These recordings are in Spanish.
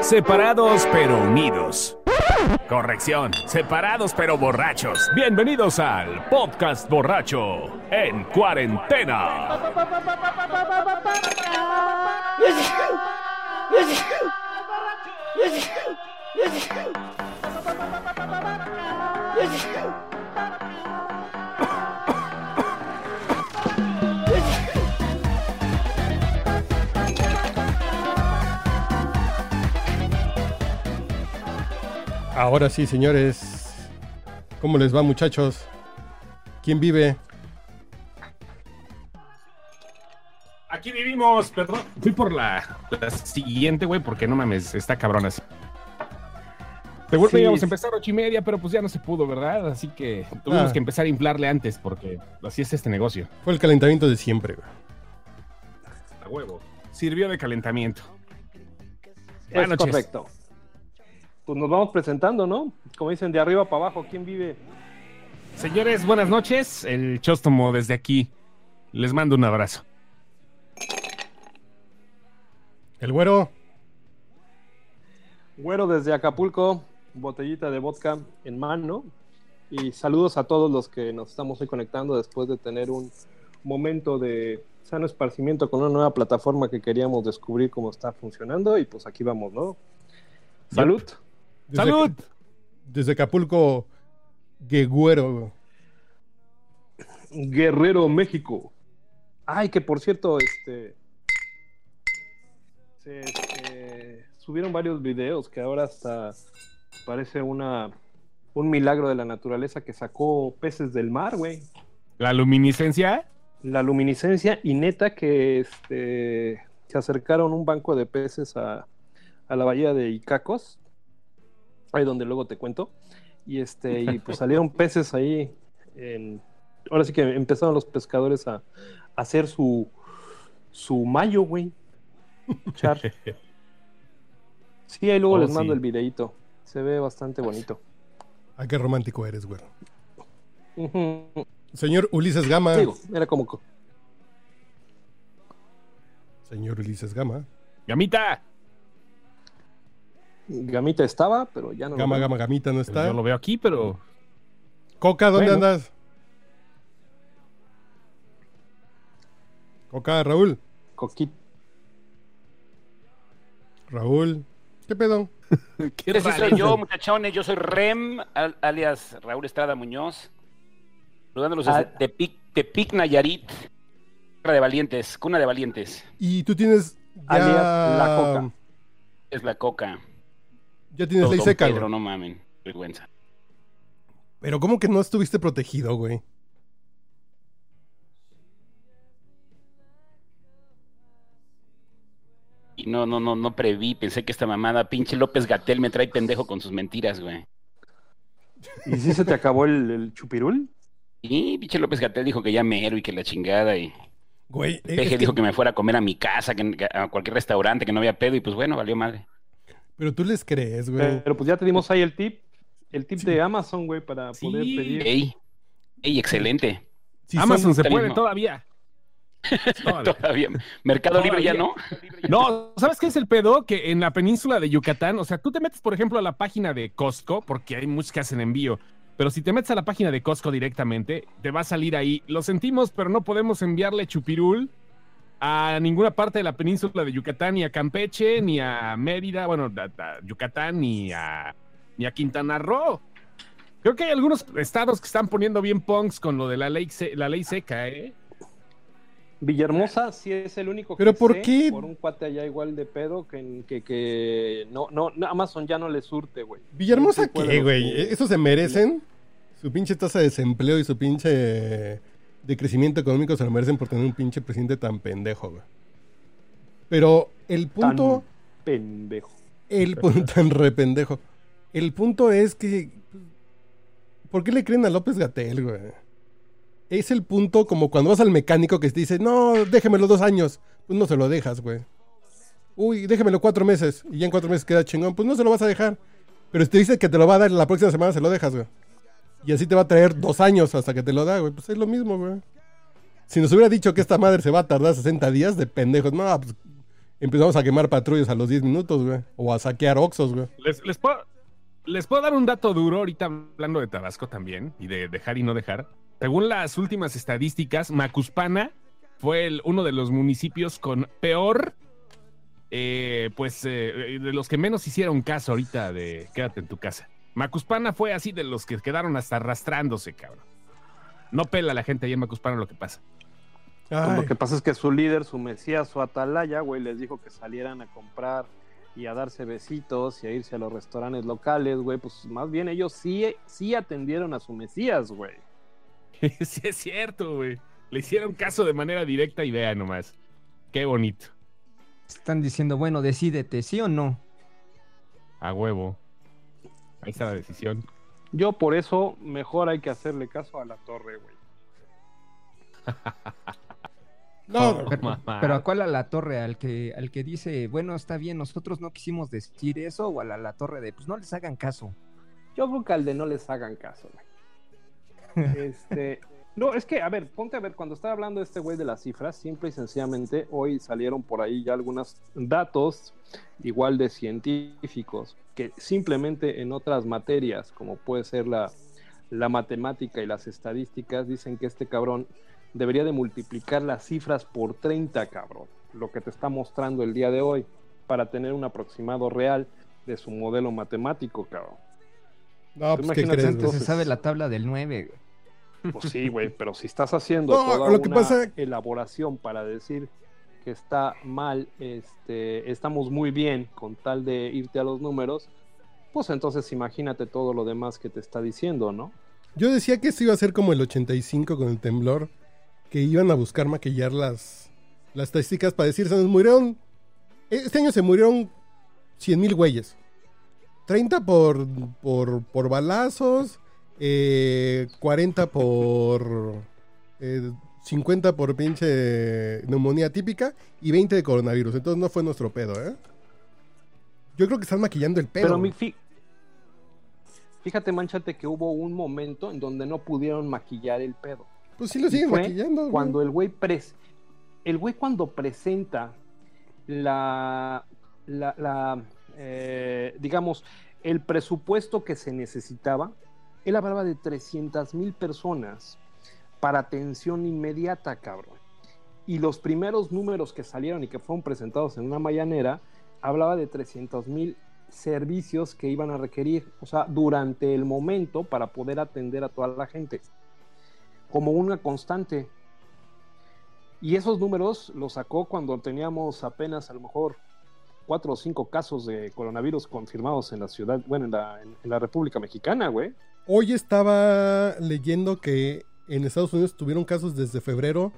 Separados pero unidos. Corrección, separados pero borrachos. Bienvenidos al podcast borracho en cuarentena. Ahora sí, señores. ¿Cómo les va, muchachos? ¿Quién vive? Aquí vivimos, perdón. Fui por la, la siguiente, güey, porque no mames, está cabrón así. Seguro que Sí. íbamos a empezar a ocho y media, pero pues ya no se pudo, ¿verdad? Así que tuvimos Ah. que empezar a inflarle antes, porque así es este negocio. Fue el calentamiento de siempre, güey. A huevo. Sirvió de calentamiento. Es Buenas noches. correcto. Pues nos vamos presentando, ¿no? Como dicen, de arriba para abajo, ¿quién vive? Señores, buenas noches. El Chóstomo desde aquí. Les mando un abrazo. El güero. Güero desde Acapulco, botellita de vodka en mano. Y saludos a todos los que nos estamos hoy conectando después de tener un momento de sano esparcimiento con una nueva plataforma que queríamos descubrir cómo está funcionando. Y pues aquí vamos, ¿no? Salud. Desde- ¡Salud! Desde Acapulco, Guegüero. güey. Guerrero, México. Ay, que por cierto, este. Se, este, subieron varios videos que ahora hasta parece una un milagro de la naturaleza que sacó peces del mar, güey. La luminiscencia. La luminiscencia y neta que este se acercaron un banco de peces a, a la bahía de Icacos, ahí donde luego te cuento, y este y pues salieron peces ahí en ahora sí que empezaron los pescadores a, a hacer su su mayo, güey. Char. Sí, ahí luego Oh, les mando sí. el videito. Se ve bastante bonito. Ah, qué romántico eres, güero. Ujú. Señor Ulises Gama. Digo, era como co- Señor Ulises Gama. Gamita. Gamita estaba, pero ya no. lo Gama, veo. Gama, Gamita no está. yo lo veo aquí, pero Coca, ¿dónde Bueno. andas? Coca, Raúl. Coquito. Raúl. ¿Qué pedo? qué Ese raro. soy yo, muchachones. Yo soy Rem, al- alias Raúl Estrada Muñoz. Saludándolos desde Ah. Tepic, Tepic, Nayarit. De valientes, cuna de valientes. Y tú tienes ya... Alias La Coca. Es la coca. Ya tienes ley seca, Pedro, güey. no mamen. Vergüenza. Pero ¿cómo que no estuviste protegido, güey? Y no, no, no, no preví. Pensé que esta mamada, pinche López Gatel, me trae pendejo con sus mentiras, güey. ¿Y si se te acabó el, el chupirul? Y pinche López Gatel dijo que ya mero y que la chingada. Y Güey, Peje dijo que- que me fuera a comer a mi casa, que, que a cualquier restaurante, que no había pedo. Y pues bueno, valió madre. Pero tú les crees, güey. Pero pues ya te dimos ahí el tip. El tip de Amazon, güey, para Sí. poder pedir. Ey, ey, excelente. Amazon se puede mismo. todavía. Todavía. Todavía. Mercado Libre ya no. No, ¿sabes qué es el pedo? Que en la península de Yucatán, o sea, tú te metes, por ejemplo, a la página de Costco, porque hay muchos que hacen envío, pero si te metes a la página de Costco directamente, te va a salir ahí. Lo sentimos, pero no podemos enviarle chupirul a ninguna parte de la península de Yucatán, ni a Campeche, ni a Mérida, bueno, a, a Yucatán, ni a, ni a Quintana Roo. Creo que hay algunos estados que están poniendo bien punks con lo de la ley, se- la ley seca, ¿eh? Villahermosa sí es el único ¿Pero que por sé, qué? por un cuate allá igual de pedo que, que, que no, no, Amazon ya no le surte, güey. ¿Villahermosa qué, güey? ¿Eso se merecen? Su pinche tasa de desempleo y su pinche de crecimiento económico se lo merecen por tener un pinche presidente tan pendejo, güey. Pero el Tan punto, pendejo. el punto tan rependejo. El punto es que ¿por qué le creen a López Gatel, güey? Es el punto como cuando vas al mecánico que te dice, no, déjemelo dos años. Pues no se lo dejas, güey. Uy, déjemelo cuatro meses. Y ya en cuatro meses queda chingón. Pues no se lo vas a dejar. Pero si te dice que te lo va a dar la próxima semana, se lo dejas, güey. Y así te va a traer dos años hasta que te lo da, güey. Pues es lo mismo, güey. Si nos hubiera dicho que esta madre se va a tardar 60 días de pendejos, no, pues empezamos a quemar patrullas a los 10 minutos, güey. O a saquear Oxos, güey. Les, les puedo, les puedo dar un dato duro ahorita hablando de Tabasco también y de dejar y no dejar. Según las últimas estadísticas, Macuspana fue el- uno de los municipios con peor, eh, pues, eh, de los que menos hicieron caso ahorita de quédate en tu casa. Macuspana fue así de los que quedaron hasta arrastrándose, cabrón. No pela la gente ahí en Macuspana lo que pasa. Pues lo que pasa es que su líder, su mesías, su atalaya, güey, les dijo que salieran a comprar y a darse besitos y a irse a los restaurantes locales, güey. Pues más bien ellos sí, sí atendieron a su mesías, güey. sí, es cierto, güey. Le hicieron caso de manera directa y vea nomás. Qué bonito. Están diciendo, bueno, decídete, ¿sí o no? A huevo. Ahí está la decisión. Yo por eso mejor hay que hacerle caso a la torre, güey. no, Pero, ¿a cuál a la torre? ¿Al que, al que dice, bueno, está bien, nosotros no quisimos decir eso? ¿O a la, la torre de, pues no les hagan caso? Yo creo que al de no les hagan caso, güey. Este. No, es que, a ver, ponte a ver, cuando estaba hablando este güey de las cifras, simple y sencillamente, hoy salieron por ahí ya algunos datos, igual de científicos, que simplemente en otras materias, como puede ser la, la matemática y las estadísticas, dicen que este cabrón debería de multiplicar las cifras por 30, cabrón, lo que te está mostrando el día de hoy, para tener un aproximado real de su modelo matemático, cabrón. no, pues, ¿qué crees, se sabe la tabla del 9. güey. Pues sí, güey, pero si estás haciendo No, toda lo que una pasa- elaboración para decir que está mal, este, estamos muy bien con tal de irte a los números, pues entonces imagínate todo lo demás que te está diciendo, ¿no? Yo decía que esto iba a ser como el 85 con el temblor, que iban a buscar maquillar las, las estadísticas para decir, se nos murieron, este año se murieron 100 mil güeyes. 30 por, por, por balazos, eh, 40 por... eh, 50 por pinche neumonía típica y 20 de coronavirus. Entonces no fue nuestro pedo, ¿eh? Yo creo que están maquillando el pedo. Pero mi, fi- fíjate, manchate que hubo un momento en donde no pudieron maquillar el pedo. pues sí lo siguen maquillando. güey. Cuando el güey pres el güey cuando presenta la, la, la, eh, digamos, el presupuesto que se necesitaba, él hablaba de 300 mil personas para atención inmediata, cabrón. Y los primeros números que salieron y que fueron presentados en una mañanera, hablaba de 300 mil servicios que iban a requerir, o sea, durante el momento para poder atender a toda la gente, como una constante. Y esos números los sacó cuando teníamos apenas a lo mejor cuatro o cinco casos de coronavirus confirmados en la ciudad, bueno, en la, en, en la República Mexicana, güey. Hoy estaba leyendo que en Estados Unidos tuvieron casos desde febrero,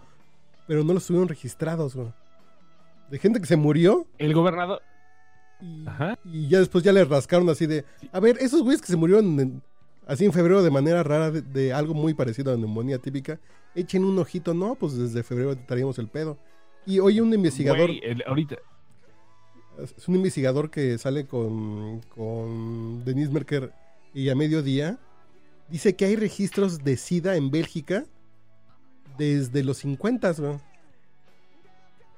pero no los tuvieron registrados, güey. De gente que se murió El gobernador. y, Ajá. y ya después ya le rascaron así de... A ver, esos güeyes que se murieron en- así en febrero de manera rara, de, de algo muy parecido a la neumonía típica, echen un ojito. No, pues desde febrero traíamos el pedo. Y hoy un investigador... Güey, el- ahorita. Es un investigador que sale con, con Denise Merker y a mediodía. Dice que hay registros de SIDA en Bélgica desde los 50, güey.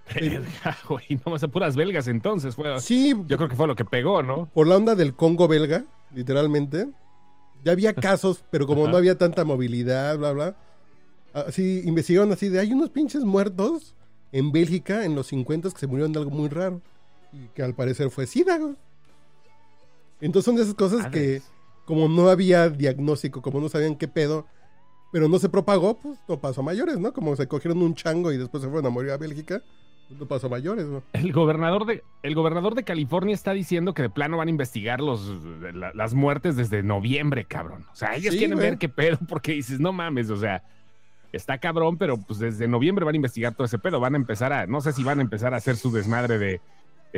Güey, no más a puras belgas entonces. Fue, Sí, Yo creo que fue lo que pegó, ¿no? por la onda del Congo belga, literalmente. Ya había casos, pero como Ajá. no había tanta movilidad, bla, bla. Así investigaron así de hay unos pinches muertos en Bélgica en los 50 que se murieron de algo muy raro. Y que al parecer fue SIDA, güey. Entonces son de esas cosas que. Como no había diagnóstico, como no sabían qué pedo, pero no se propagó, pues no pasó a mayores, ¿no? Como se cogieron un chango y después se fueron a morir a Bélgica, pues no pasó a mayores, ¿no? El gobernador de, el gobernador de California está diciendo que de plano van a investigar los, la- las muertes desde noviembre, cabrón. O sea, ellos Sí, quieren güey. ver qué pedo, porque dices, no mames, o sea, está cabrón, pero pues desde noviembre van a investigar todo ese pedo. Van a empezar a, no sé si van a empezar a hacer su desmadre de,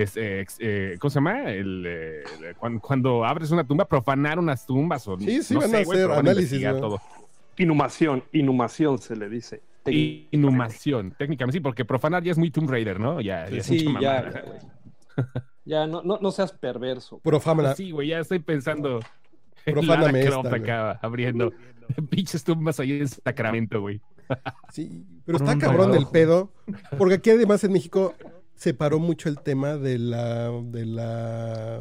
es, eh, eh, ¿cómo se llama? El, eh, cuando, cuando abres una tumba, profanar unas tumbas o Sí, sí, no van sé, a hacer análisis, todo. Inhumación, inhumación se le dice. Inhumación, técnicamente sí, porque profanar ya es muy Tomb Raider, ¿no? Ya, ya es mucha ya. Ya, no, no, no seas perverso. Profámala. Sí, güey, ya estoy pensando en Profáname esta, acá abriendo pinches tumbas ahí en Sacramento, güey. Sí, pero está cabrón el pedo, porque aquí además en México separó mucho el tema de la, de la,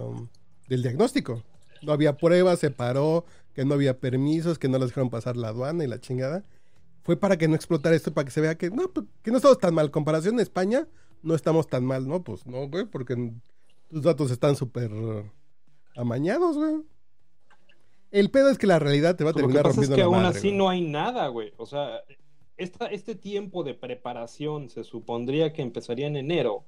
del diagnóstico. No había pruebas, se paró, que no había permisos, que no les dejaron pasar la aduana y la chingada. Fue para que no explotara esto, para que se vea que no, pues, que no estamos tan mal. Comparación a España, no estamos tan mal, ¿no? Pues no, güey, porque tus datos están súper amañados, güey. El pedo es que la realidad te va a Lo que terminar pasa es rompiendo que aún madre, así güey. no hay nada, güey. O sea, esta, este tiempo de preparación se supondría que empezaría en enero.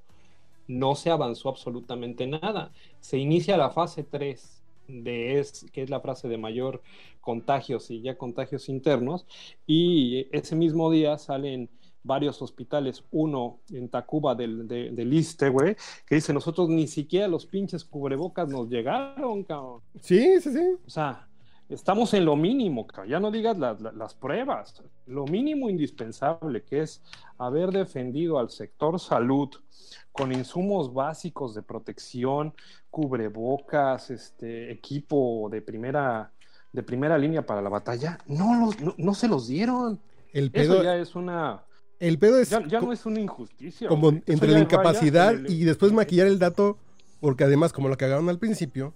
No se avanzó absolutamente nada. Se inicia la fase 3, de es, que es la fase de mayor contagios y ya contagios internos. Y ese mismo día salen varios hospitales, uno en Tacuba del, de- del Iste, güey, que dice, nosotros ni siquiera los pinches cubrebocas nos llegaron, cabrón. Sí, sí, sí. O sea, estamos en lo mínimo, ya no digas la- la- las pruebas, lo mínimo indispensable que es haber defendido al sector salud con insumos básicos de protección, cubrebocas, este equipo de primera de primera línea para la batalla, no los no, no se los dieron. El Eso pedo, ya es una el pedo es ya, ya no es una injusticia. como. Eso entre la incapacidad el- y después maquillar el dato, porque además, como lo cagaron al principio,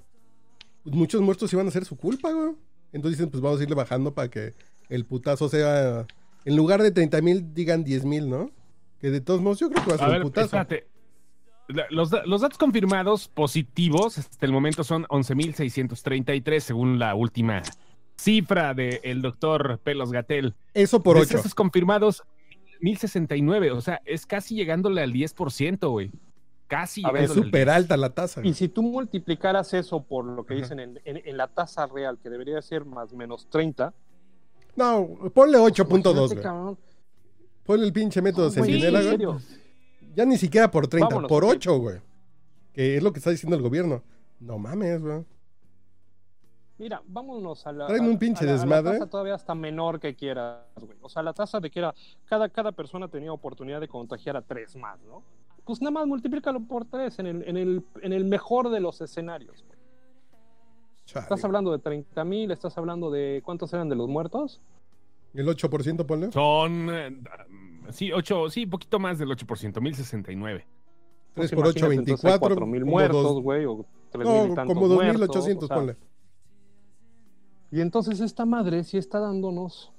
pues muchos muertos iban a ser su culpa, güey. Entonces dicen, pues vamos a irle bajando para que el putazo sea, en lugar de 30 mil, digan 10 mil, ¿no? Que de todos modos yo creo que va a ser A un putazo. espérate. Los, los datos confirmados positivos hasta el momento son 11.633 según la última cifra del doctor Pelos Gatel. Eso por 8. Decesos confirmados 1069, o sea, es casi llegándole al 10%, güey. Casi A ver, Es súper alta la tasa. Y si tú multiplicaras eso por lo que Ajá. dicen en, en- en la tasa real, que debería ser más o menos 30, No, ponle 8.2, imagínate, güey. cabrón. Ponle el pinche método Güey, centinela, ¿en güey. serio? Ya ni siquiera por 30, Vámonos, por ok. 8, güey. Que es lo que está diciendo el gobierno. No mames, güey. Mira, vámonos a la. Traen un pinche a la- a la desmadre. tasa todavía hasta menor que quieras, güey. O sea, la tasa de que era. Cada, cada persona tenía oportunidad de contagiar a tres más, ¿no? Pues nada más multiplícalo por tres en el, en el, en el mejor de los escenarios. Chale. Estás hablando de 30 mil, estás hablando de. ¿Cuántos eran de los muertos? El 8%, ponle. Son, eh, sí, 8, sí, poquito más del 8%, 1069. 3 Pues por 8, imagínate, entonces hay 24. 4 mil como muertos, dos- güey, o 3 mil y No, tantos como muertos, 2.800, o sea, ponle. Y entonces esta madre sí está dándonos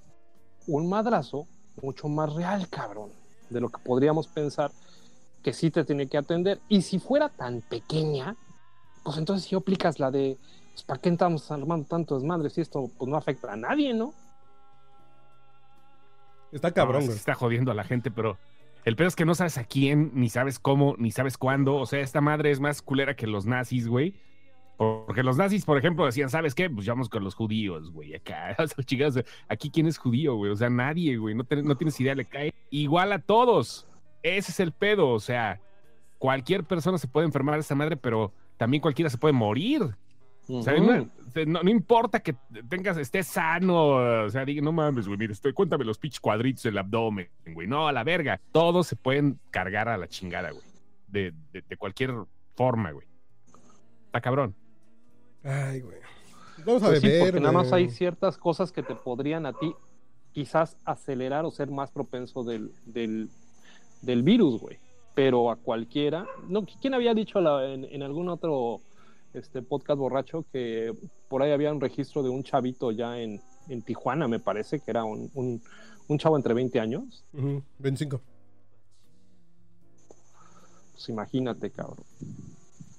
un madrazo mucho más real, cabrón, de lo que podríamos pensar que sí te tiene que atender. Y si fuera tan pequeña, pues entonces si aplicas la de, pues ¿para qué estamos armando tanto desmadre si esto pues no afecta a nadie, no? Está cabrón, güey. está jodiendo a la gente, pero el pedo es que no sabes a quién, ni sabes cómo, ni sabes cuándo. O sea, esta madre es más culera que los nazis, güey. Porque los nazis, por ejemplo, decían, ¿sabes qué? Pues vamos con los judíos, güey, acá. O sea, chingados, aquí quién es judío, güey. O sea, nadie, güey. No, te- no tienes idea, le cae igual a todos. Ese es el pedo. O sea, cualquier persona se puede enfermar de esta madre, pero también cualquiera se puede morir. O sea, Ujú. no, no- no importa que tengas, estés sano, o sea, diga, no mames, güey, mira, estoy, cuéntame los pinches cuadritos del abdomen, güey. No, a la verga. Todos se pueden cargar a la chingada, güey. De, de- de cualquier forma, güey. Está cabrón. Ay, güey. Vamos a Pues sí, beber, porque nada más güey. hay ciertas cosas que te podrían a ti quizás acelerar o ser más propenso del, del, del virus, güey. Pero a cualquiera, no, ¿quién había dicho la- en, en algún otro este podcast borracho que por ahí había un registro de un chavito ya en, en Tijuana, me parece, que era un, un, un chavo entre 20 años? Ujú, 25. Pues imagínate, cabrón.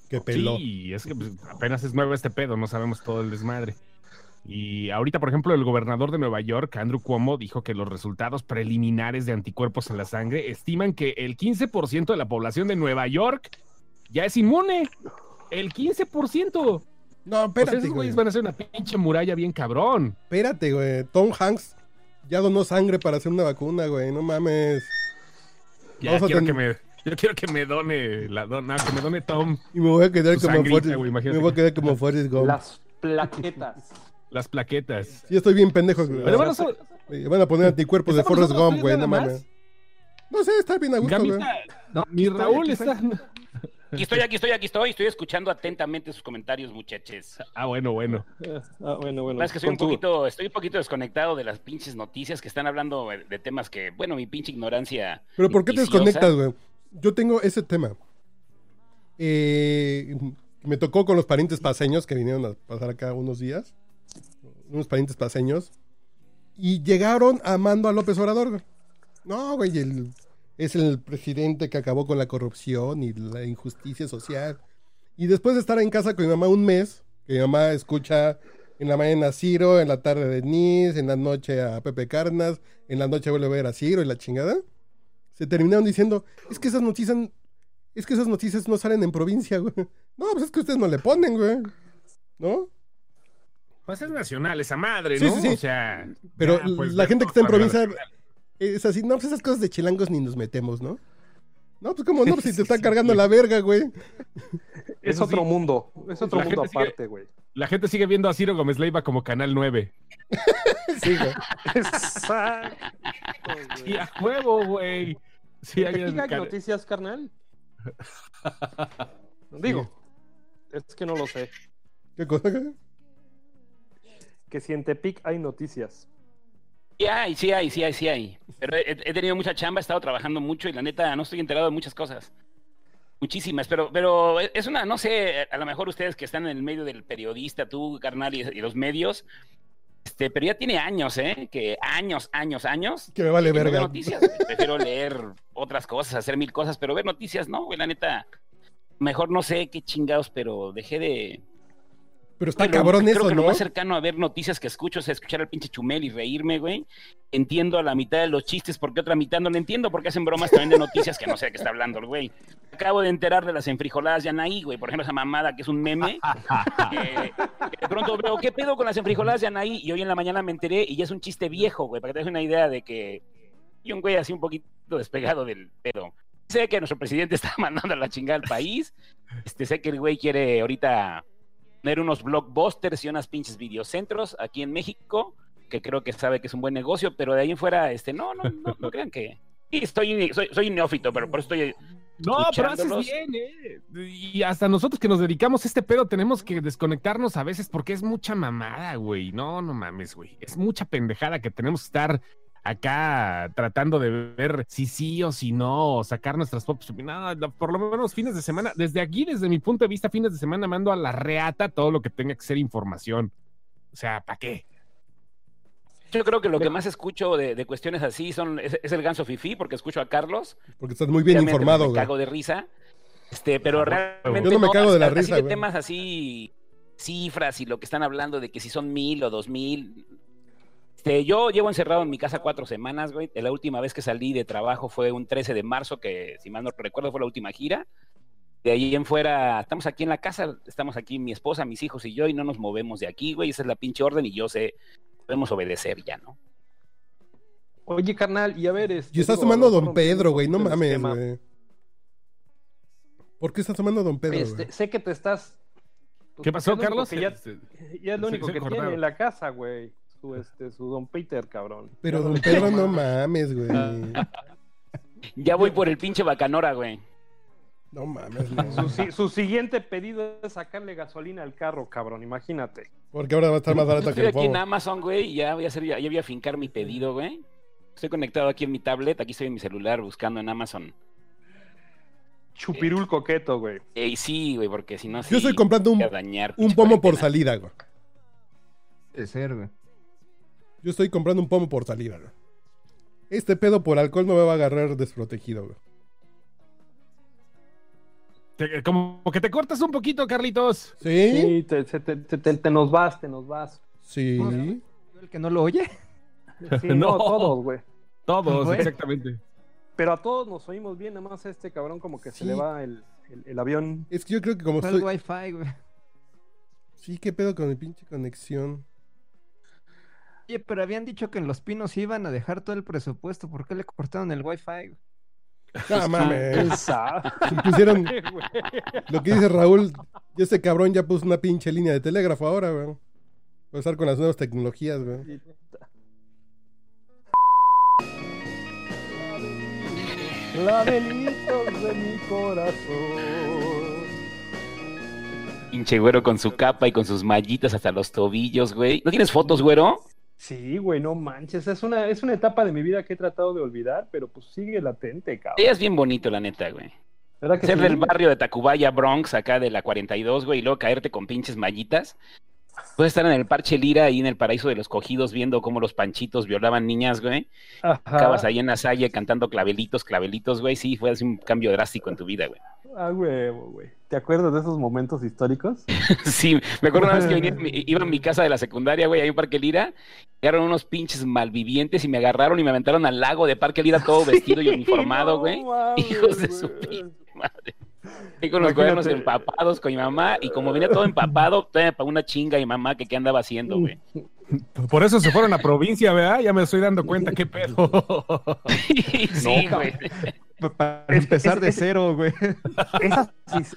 Que peló. Sí, es que pues, apenas es nuevo este pedo, no sabemos todo el desmadre. Y ahorita, por ejemplo, el gobernador de Nueva York, Andrew Cuomo, dijo que los resultados preliminares de anticuerpos en la sangre estiman que el 15% de la población de Nueva York ya es inmune. El 15%. No, O sea, espérate, esos güey. güeyes van a hacer una pinche muralla bien cabrón. Espérate, güey. Tom Hanks ya donó sangre para hacer una vacuna, güey. No mames. Ya Vamos a quiero ten- que me, yo quiero que me done la dona, que me done Tom Y me voy a quedar como sangrita, Forrest, güey, imagínate. Me voy a quedar como Forrest Gump. Las plaquetas. Las plaquetas. Sí, estoy bien pendejo. güey. Pero bueno, eso- Eh, Van a poner anticuerpos de ¿Estamos Forrest Gump, güey. nada No más? mames. No sé, está bien a gusto, güey. No, mi estoy Raúl aquí, está. Aquí estoy, aquí estoy, aquí estoy. Estoy escuchando atentamente sus comentarios, muchachos. Ah, bueno, bueno. Eh, ah, bueno, bueno. La verdad es que soy un poquito, estoy un poquito desconectado de las pinches noticias que están hablando de temas que, bueno, mi pinche ignorancia. Pero ¿por qué te desconectas, güey? Yo tengo ese tema. Eh, me tocó con los parientes paseños que vinieron a pasar acá unos días. Unos parientes paseños. Y llegaron amando a López Obrador. No, güey, el- es el presidente que acabó con la corrupción y la injusticia social. Y después de estar en casa con mi mamá un mes, que mi mamá escucha en la mañana a Ciro, en la tarde de Nis, en la noche a Pepe Carnas, en la noche vuelve a ver a Ciro y la chingada, se terminaron diciendo, es que esas noticias, es que esas noticias no salen en provincia, güey. No, pues es que ustedes no le ponen, güey. ¿No? Pues es nacional esa madre, ¿no? sí, sí. O sea. Pero ya, pues, la gente que está en provincia es así, no, pues esas cosas de chilangos ni nos metemos, ¿no? No, pues como no, pues si te está Sí, cargando la verga, güey. Es Eso otro sí. mundo. Es otro La mundo sigue- aparte, güey. La gente sigue viendo a Ciro Gómez Leiva como Canal 9. Sí, güey. Exacto, Y güey. a huevo, güey. Sí, ¿En hay noticias, carnal? Digo, es que no lo sé. ¿Qué cosa? Que si en Tepic hay noticias. Sí hay, sí hay, sí hay, sí hay. Pero he, he tenido mucha chamba, he estado trabajando mucho y la neta no estoy enterado de muchas cosas. Muchísimas, pero, pero es una, no sé, a lo mejor ustedes que están en el medio del periodista, tú, carnal, y, y los medios, este, pero ya tiene años, ¿eh? Que años, años, años. Que me vale que no verga. noticias. güey. Prefiero leer otras cosas, hacer mil cosas, pero ver noticias, no, güey, la neta. Mejor no sé qué chingados, pero dejé de, Pero está lo- cabrón creo eso, que lo ¿no? más cercano a ver noticias que escucho es escuchar al pinche Chumel y reírme, güey. Entiendo a la mitad de los chistes porque otra mitad no le entiendo porque hacen bromas también de noticias que no sé de qué está hablando el güey. Acabo de enterar de las enfrijoladas de Anaí, güey. Por ejemplo, esa mamada que es un meme. que- que de pronto veo, ¿qué pedo con las enfrijoladas de Anaí? Y hoy en la mañana me enteré y ya es un chiste viejo, güey, para que te des una idea de que y un güey así un poquito despegado del pedo. Sé que nuestro presidente está mandando a la chingada al país. Este, sé que el güey quiere ahorita tener unos blockbusters y unas pinches videocentros aquí en México, que creo que sabe que es un buen negocio, pero de ahí en fuera, este, no, no, no, no crean que. Sí, estoy, soy, soy neófito, pero por eso estoy. No, pero haces bien, ¿eh? Y hasta nosotros que nos dedicamos a este pedo tenemos que desconectarnos a veces porque es mucha mamada, güey. No, no mames, güey. Es mucha pendejada que tenemos que estar acá tratando de ver si sí o si no, o sacar nuestras propias opiniones. No, por lo menos fines de semana, desde aquí, desde mi punto de vista, fines de semana mando a la reata todo lo que tenga que ser información. O sea, ¿para qué? Yo creo que lo que más escucho de, de cuestiones así son es, es el ganso fifi, porque escucho a Carlos. Porque estás muy bien informado, Me güey. cago de risa. Este, pero Ah, realmente. Yo no me cago de la así risa, de güey. temas así, cifras y lo que están hablando de que si son mil o dos mil. Este, yo llevo encerrado en mi casa cuatro semanas, güey. La última vez que salí de trabajo fue un 13 de marzo, que si mal no recuerdo fue la última gira. De ahí en fuera, estamos aquí en la casa, estamos aquí mi esposa, mis hijos y yo, y no nos movemos de aquí, güey. Esa es la pinche orden y yo sé, podemos obedecer ya, ¿no? Oye, carnal, y a ver. Este, Y estás digo, tomando Don Pedro, güey. No mames, güey. ¿Por qué estás tomando a Don Pedro, Este, sé que te estás. ¿Qué pasó, Carlos? que Ya, Este, ya es lo se- único se que cortaron. tiene en la casa, güey. Su, este, su Don Peter, cabrón. Pero Don Pedro, no mames, güey. Ya voy por el pinche bacanora, güey. No mames, no. Su, su siguiente pedido es sacarle gasolina al carro, cabrón. Imagínate. Porque ahora va a estar más barato que Estoy el aquí en. Amazon, güey, y ya voy a hacer, ya, ya voy a fincar mi pedido, güey. Estoy conectado aquí en mi tablet, aquí estoy en mi celular buscando en Amazon. Chupirul coqueto, güey. Y sí, güey, porque si no, sí Yo estoy comprando un, dañar, un pomo por salida, güey. De ser, güey. Yo estoy comprando un pomo por salida, güey. Este pedo por alcohol no me va a agarrar desprotegido, güey. te- como que te cortas un poquito, Carlitos. ¿Sí? Sí, te, se- te, te- te- te nos vas, te nos vas. Sí. ¿Yo el que no lo oye? Sí, no, No. todos, güey. Todos, exactamente. Pero a todos nos oímos bien, nada más a este cabrón como que se Sí. le va el, el- el avión. Es que yo creo que como Fue el estoy... wifi, güey. Sí, qué pedo con mi pinche conexión. Oye, pero habían dicho que en Los Pinos iban a dejar todo el presupuesto. ¿Por qué le cortaron el wifi? No mames. Pusieron lo que dice Raúl. Y este cabrón ya puso una pinche línea de telégrafo ahora, güey. Va a estar con las nuevas tecnologías, güey. Clavelitos de mi corazón. Pinche güero con su capa y con sus mallitas hasta los tobillos, güey. ¿No tienes fotos, güero? Sí, güey, no manches. Es una, es una etapa de mi vida que he tratado de olvidar, pero pues sigue latente, cabrón. Ella es bien bonito, la neta, güey. ¿Verdad que Ser sí? del barrio de Tacubaya, Bronx, acá de la 42, güey, y luego caerte con pinches mallitas. Puedes estar en el Parche Lira, ahí en el paraíso de los cogidos, viendo cómo los panchitos violaban niñas, güey. Ajá. Acabas ahí en la salle cantando clavelitos, clavelitos, güey. Sí, fue así un cambio drástico en tu vida, güey. Ah, huevo, güey. ¿Te acuerdas de esos momentos históricos? Sí, me acuerdo una vez que venía- iba a mi casa de la secundaria, güey, ahí en Parque Lira. Llegaron unos pinches malvivientes y me agarraron y me aventaron al lago de Parque Lira todo vestido y uniformado, güey. No Hijos de su güey. pinche madre. Y con los Imagínate. cuadernos empapados con mi mamá. Y como venía todo empapado, para una chinga mi mamá que qué andaba haciendo, güey. Por eso se fueron a provincia, ¿verdad? Ya me estoy dando cuenta qué pedo. sí, güey. Para empezar es- de es- cero, güey. Esas,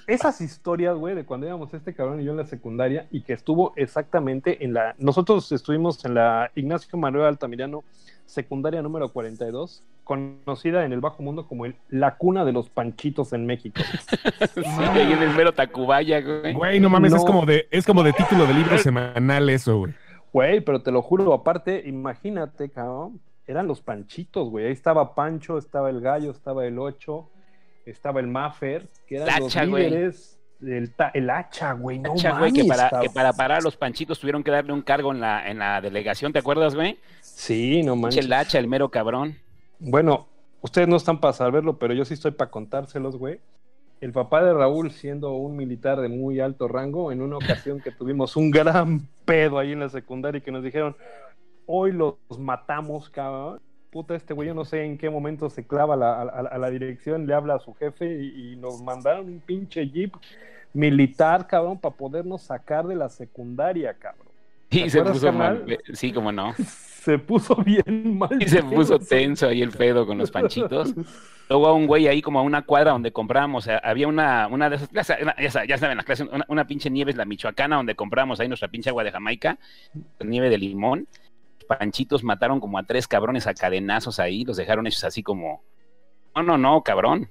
esas historias, güey, de cuando íbamos este cabrón y yo en la secundaria y que estuvo exactamente en la... Nosotros estuvimos en la Ignacio Manuel Altamirano, secundaria número 42, conocida en el bajo mundo como el- la cuna de los panchitos en México. Sí, ahí en el mero Tacubaya, güey. Güey, no mames, es como de, es como de título de libro semanal eso, güey. Güey, pero te lo juro, aparte, imagínate, cabrón, eran los panchitos, güey. Ahí estaba Pancho, estaba el Gallo, estaba el Ocho, estaba el Maffer, que eran El los güey. El, hacha, güey, no Hacha, güey, que para, que para parar a los panchitos tuvieron que darle un cargo en la, en la delegación, ¿te acuerdas, güey? Sí, no manches. El hacha, el mero cabrón. Bueno, ustedes no están para saberlo, pero yo sí estoy para contárselos, güey. El papá de Raúl, siendo un militar de muy alto rango, en una ocasión que tuvimos un gran pedo ahí en la secundaria y que nos dijeron, hoy los matamos, cabrón. Puta, este güey, yo no sé en qué momento se clava la- a, la dirección, le habla a su jefe y, y nos mandaron un pinche jeep militar, cabrón, para podernos sacar de la secundaria, cabrón. Sí, ¿Te se puso mal. güey. Sí, como no. Se puso bien mal. Y se puso tenso ahí el pedo con los panchitos. Luego a un güey ahí como a una cuadra donde comprábamos, eh, había una, una de esas, ya, ya, sa- ya saben, las clases, una, una pinche nieve es la michoacana donde compramos ahí nuestra pinche agua de Jamaica, nieve de limón. Panchitos mataron como a tres cabrones a cadenazos ahí, los dejaron hechos así como, no, no, no, cabrón.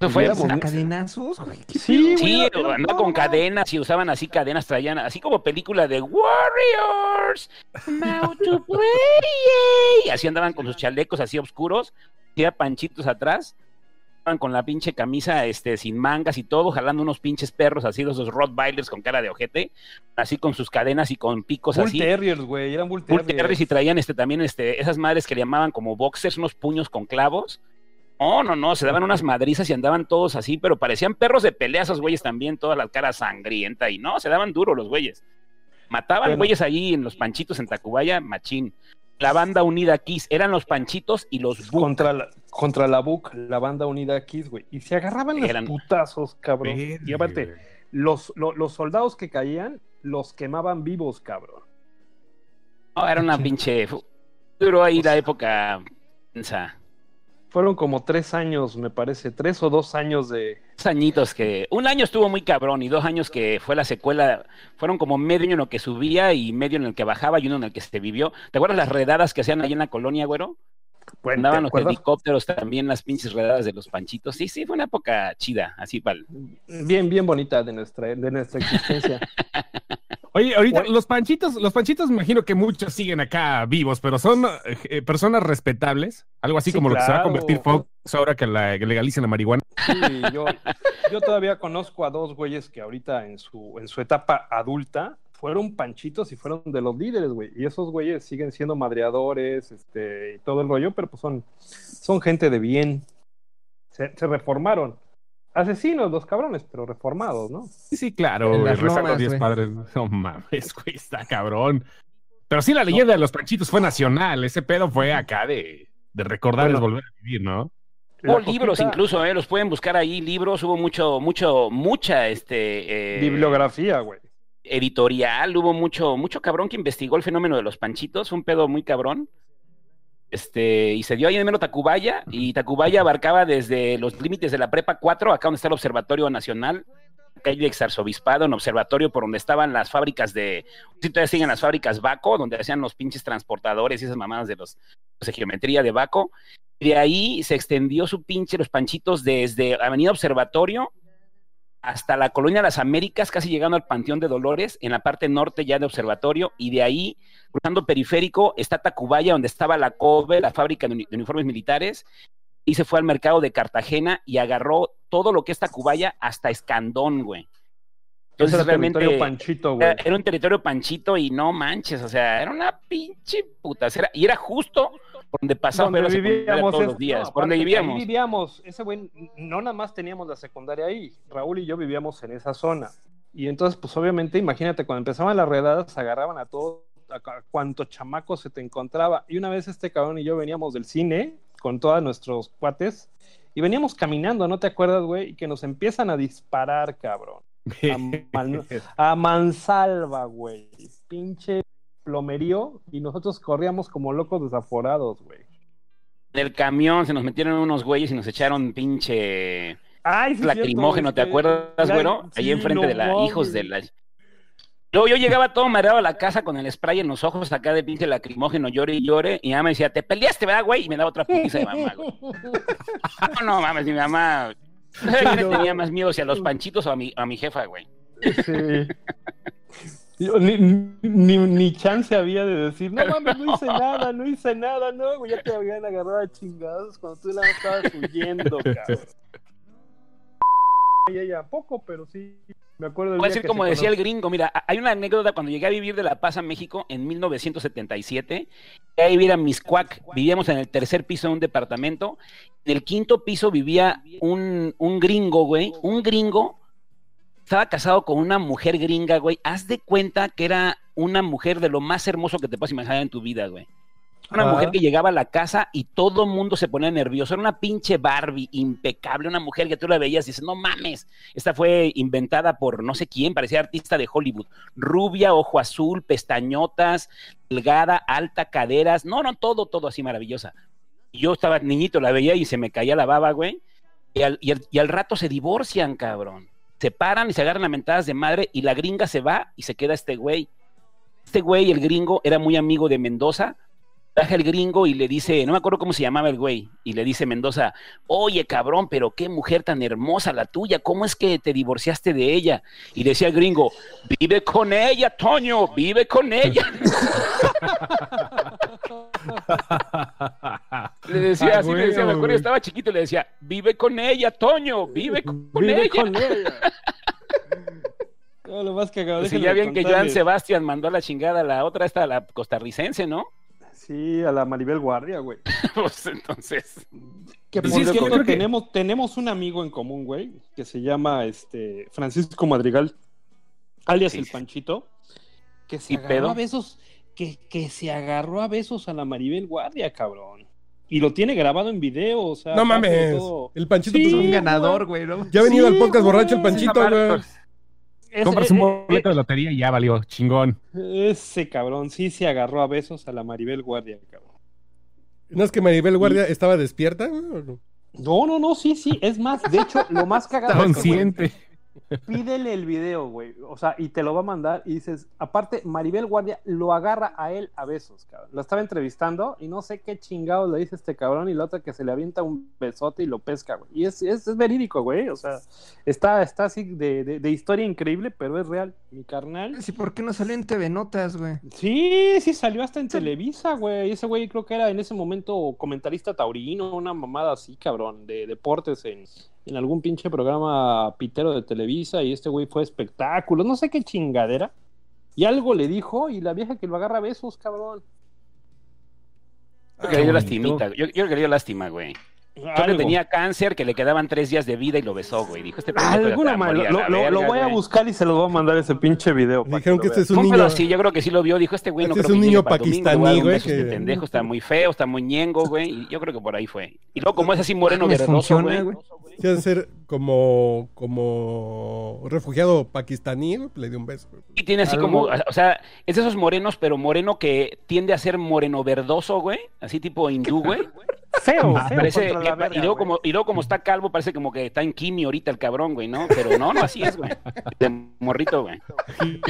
Eso fue, ¿A cadenazos, Sí, Sí, güey, era- andaba no, con no. cadenas y usaban así cadenas, traían así como película de Warriors, How to play. Así andaban con sus chalecos así oscuros, hacía panchitos atrás, con la pinche camisa este sin mangas y todo, jalando unos pinches perros así, esos Rottweilers con cara de ojete, así con sus cadenas y con picos Bull así. Terriers, güey, eran Bull Bull Terriers. Terriers y traían este también este esas madres que le llamaban como boxers, unos puños con clavos. No, no, no, se daban unas madrizas y andaban todos así, pero parecían perros de pelea esos güeyes también, toda la cara sangrienta y no, se daban duro los güeyes. Mataban Bueno. güeyes ahí en los panchitos en Tacubaya, machín. La banda unida Kiss, eran los panchitos y los Buk. contra la, contra la BUC, la banda unida Kiss, güey. Y se agarraban los putazos, cabrón. y aparte, los, lo- los soldados que caían, los quemaban vivos, cabrón. No, era una pinche. Duró ahí la época. Fueron como tres años, me parece, tres o dos años de... Añitos que. Un año estuvo muy cabrón y dos años que fue la secuela. Fueron como medio en el que subía y medio en el que bajaba y uno en el que se vivió. ¿Te acuerdas las redadas que hacían ahí en la colonia, güero? Bueno, Andaban ¿te los acuerdas? helicópteros también, las pinches redadas de los panchitos. Sí, sí, fue una época chida, así para Bien, bien bonita de nuestra, de nuestra existencia. Oye, ahorita los panchitos, los panchitos me imagino que muchos siguen acá vivos, pero son eh, personas respetables, algo así Sí, como lo que se va a convertir Fox ahora que, la, que legalicen la marihuana. Sí, yo, yo todavía conozco a dos güeyes que ahorita en su, en su etapa adulta fueron panchitos y fueron de los líderes, güey. Y esos güeyes siguen siendo madreadores, este, y todo el rollo, pero pues son, son gente de bien. Se, se reformaron. Asesinos los cabrones, pero reformados, ¿no? Sí, sí, claro, güey, los lomas, diez güey. padres. No mames, güey, está cabrón. Pero sí, la leyenda de los panchitos fue nacional. Ese pedo fue acá de, de recordarles Bueno. volver a vivir, ¿no? Hubo libros cosita- incluso, ¿eh? Los pueden buscar ahí, libros, hubo mucho, mucho, mucha, este... eh, Bibliografía, güey. editorial, hubo mucho, mucho cabrón que investigó el fenómeno de los panchitos, un pedo muy cabrón. Este, y se dio ahí en mero Tacubaya, y Tacubaya abarcaba desde los límites de la prepa 4, acá donde está el Observatorio Nacional, calle Exarzobispado, en observatorio por donde estaban las fábricas de, si todavía siguen las fábricas Baco, donde hacían los pinches transportadores y esas mamadas de los de geometría de Baco. Y de ahí se extendió su pinche los panchitos desde Avenida Observatorio hasta la colonia Las Américas, casi llegando al Panteón de Dolores, en la parte norte ya de Observatorio, y de ahí, cruzando periférico, está Tacubaya, donde estaba la COBE, la fábrica de uniformes militares, y se fue al mercado de Cartagena y agarró todo lo que es Tacubaya hasta Escandón, güey. Entonces Entonces realmente territorio panchito, güey. era, era un territorio panchito y no manches, o sea, era una pinche putacera. Y era justo por donde vivíamos todos es- los días, no, por donde vivíamos. Vivíamos, ese güey, no nada más teníamos la secundaria ahí, Raúl y yo vivíamos en esa zona. Y entonces, pues obviamente, imagínate, cuando empezaban las redadas, agarraban a todos, a cu- cuanto chamaco se te encontraba. Y una vez este cabrón y yo veníamos del cine con todos nuestros cuates y veníamos caminando, ¿no te acuerdas, güey? Y que nos empiezan a disparar, cabrón. A, man- a mansalva, güey. Pinche plomerío y nosotros corríamos como locos desaforados, güey. En el camión se nos metieron unos güeyes y nos echaron pinche Ay, sí, lacrimógeno, cierto, ¿te acuerdas, güero? Ahí sí, enfrente no de la hijos de la. Luego yo llegaba todo mareado a la casa con el spray en los ojos acá de pinche lacrimógeno, llore y llore, y mi mamá me decía, te peleaste, ¿verdad, güey? Y me daba otra putiza de mamá, güey. No, no mames, mi mamá. No. tenía más miedo si a los panchitos o a mi, a mi jefa, güey. Sí. Ni, ni, ni chance había de decir, no mames, no hice nada, no hice nada, no, güey, ya te habían agarrado a chingados cuando tú la estabas huyendo, cabrón. Y ella, poco, pero sí, me acuerdo Voy a decir como decía el gringo, mira, hay una anécdota cuando llegué a vivir de La Paz a México en 1977, llegué a vivir a Miscuac, vivíamos en el tercer piso de un departamento, en el quinto piso vivía un, un gringo, güey, un gringo, estaba casado con una mujer gringa, güey, haz de cuenta que era una mujer de lo más hermoso que te puedas imaginar en tu vida, güey. Una Ajá. mujer que llegaba a la casa y todo mundo se ponía nervioso. Era una pinche Barbie impecable, una mujer que tú la veías y dices, no mames, esta fue inventada por no sé quién, parecía artista de Hollywood. Rubia, ojo azul, pestañotas, delgada, alta, caderas. No, no, todo, todo así maravillosa. Yo estaba niñito, la veía y se me caía la baba, güey. Y al, y al- y al rato se divorcian, cabrón. Se paran y se agarran a mentadas de madre y la gringa se va y se queda este güey. Este güey, el gringo, era muy amigo de Mendoza. Baja el gringo y le dice, no me acuerdo cómo se llamaba el güey, y le dice Mendoza, oye cabrón, pero qué mujer tan hermosa la tuya, ¿cómo es que te divorciaste de ella? Y decía el gringo, vive con ella, Toño, vive con ella. Le decía Ah, así, le decía, me acuerdo, estaba chiquito, le decía, vive con ella, Toño, vive con Vive ella. con ella. No, lo más cagado, Pues, y déjenme ya bien que Joan. Sebastián mandó a la chingada a la otra, esta, la costarricense, ¿no? Sí, a la Maribel Guardia, güey. Pues entonces, Que Pues por sí, es que yo cierto, que- tenemos, tenemos un amigo en común, güey, que se llama este Francisco Madrigal, alias Sí, el. Panchito, que se ¿Y agarró pedo? a besos, que, que se agarró a besos a la Maribel Guardia, cabrón. Y lo tiene grabado en video, o sea. No mames. todo. El Panchito, Sí, pues, un ganador, güey, ¿no? ya ha venido Sí, al podcast güey. borracho el Panchito, güey. Ese- Compras eh, un eh, boleto de lotería y ya valió, chingón. Ese cabrón sí se agarró a besos a la Maribel Guardia, cabrón. ¿No es que Maribel Guardia estaba despierta? güey, o no? No, no, no, sí, sí. Es más, de hecho, lo más cagado Está es que, consciente. Pídele el video, güey. O sea, y te lo va a mandar. Y dices, aparte, Maribel Guardia lo agarra a él a besos, cabrón. Lo estaba entrevistando y no sé qué chingados le dice este cabrón. Y la otra que se le avienta un besote y lo pesca, güey. Y es, es, es verídico, güey. O sea, está, está así de, de, de historia increíble, pero es real. Mi carnal. Sí, ¿por qué no salió en TV Notas, güey? Sí, sí, salió hasta en Televisa, güey. Ese güey creo que era en ese momento comentarista taurino, una mamada así, cabrón, de deportes en, en algún pinche programa pitero de Televisa. Y este güey fue espectáculo, no sé qué chingadera. Y algo le dijo, y la vieja que lo agarra a besos, cabrón. yo creo que le dio lastimita, yo, yo creo que le dio lástima, güey. Creo que tenía cáncer, que le quedaban tres días de vida y lo besó, güey. Dijo, este Alguna se va a ma- morir a lo, voy a güey". buscar y se lo voy a mandar ese pinche video. Dijeron que este es un niño. así, yo creo que sí lo vio. Dijo, este güey no Este creo es un que niño domingo, pakistaní, a güey, Este que- pendejo está muy feo, está muy ñengo, güey. Y yo creo que por ahí fue. Y luego, como es así moreno ¿Me verdoso, funciona, güey. Sí, de ser como, como refugiado pakistaní, güey, le dio un beso. güey. Y tiene así Algo- como, o sea, es de esos morenos, pero moreno que tiende a ser moreno verdoso, güey. Así tipo hindú, güey. Feo, feo Parece la verga, y, luego como, y luego como está calvo, parece como que está en quimio ahorita el cabrón, güey, ¿no? Pero no, no, así es, güey. De morrito, güey.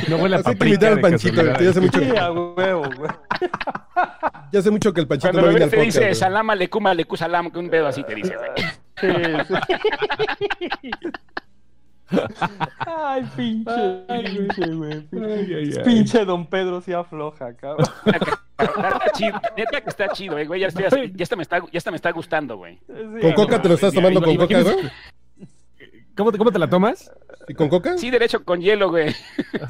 No huele a Así que paprika imitar al Panchito, ya hace mucho, Sí, a huevo, güey. ya hace mucho que el Panchito Cuando no viene al te podcast. dice güey. salam aleikum aleikum salam, que un pedo así te dice, güey. Sí, sí. Ay, pinche, pinche, güey. Ay. Pinche don Pedro se afloja, cabrón. Está chido, neta que está chido, eh, güey. Ya, ya hasta me está, ya hasta me está gustando, güey. ¿Con coca te lo estás tomando con coca, güey? ¿Cómo te, cómo te la tomas? ¿Y con coca? Sí, derecho con hielo, güey.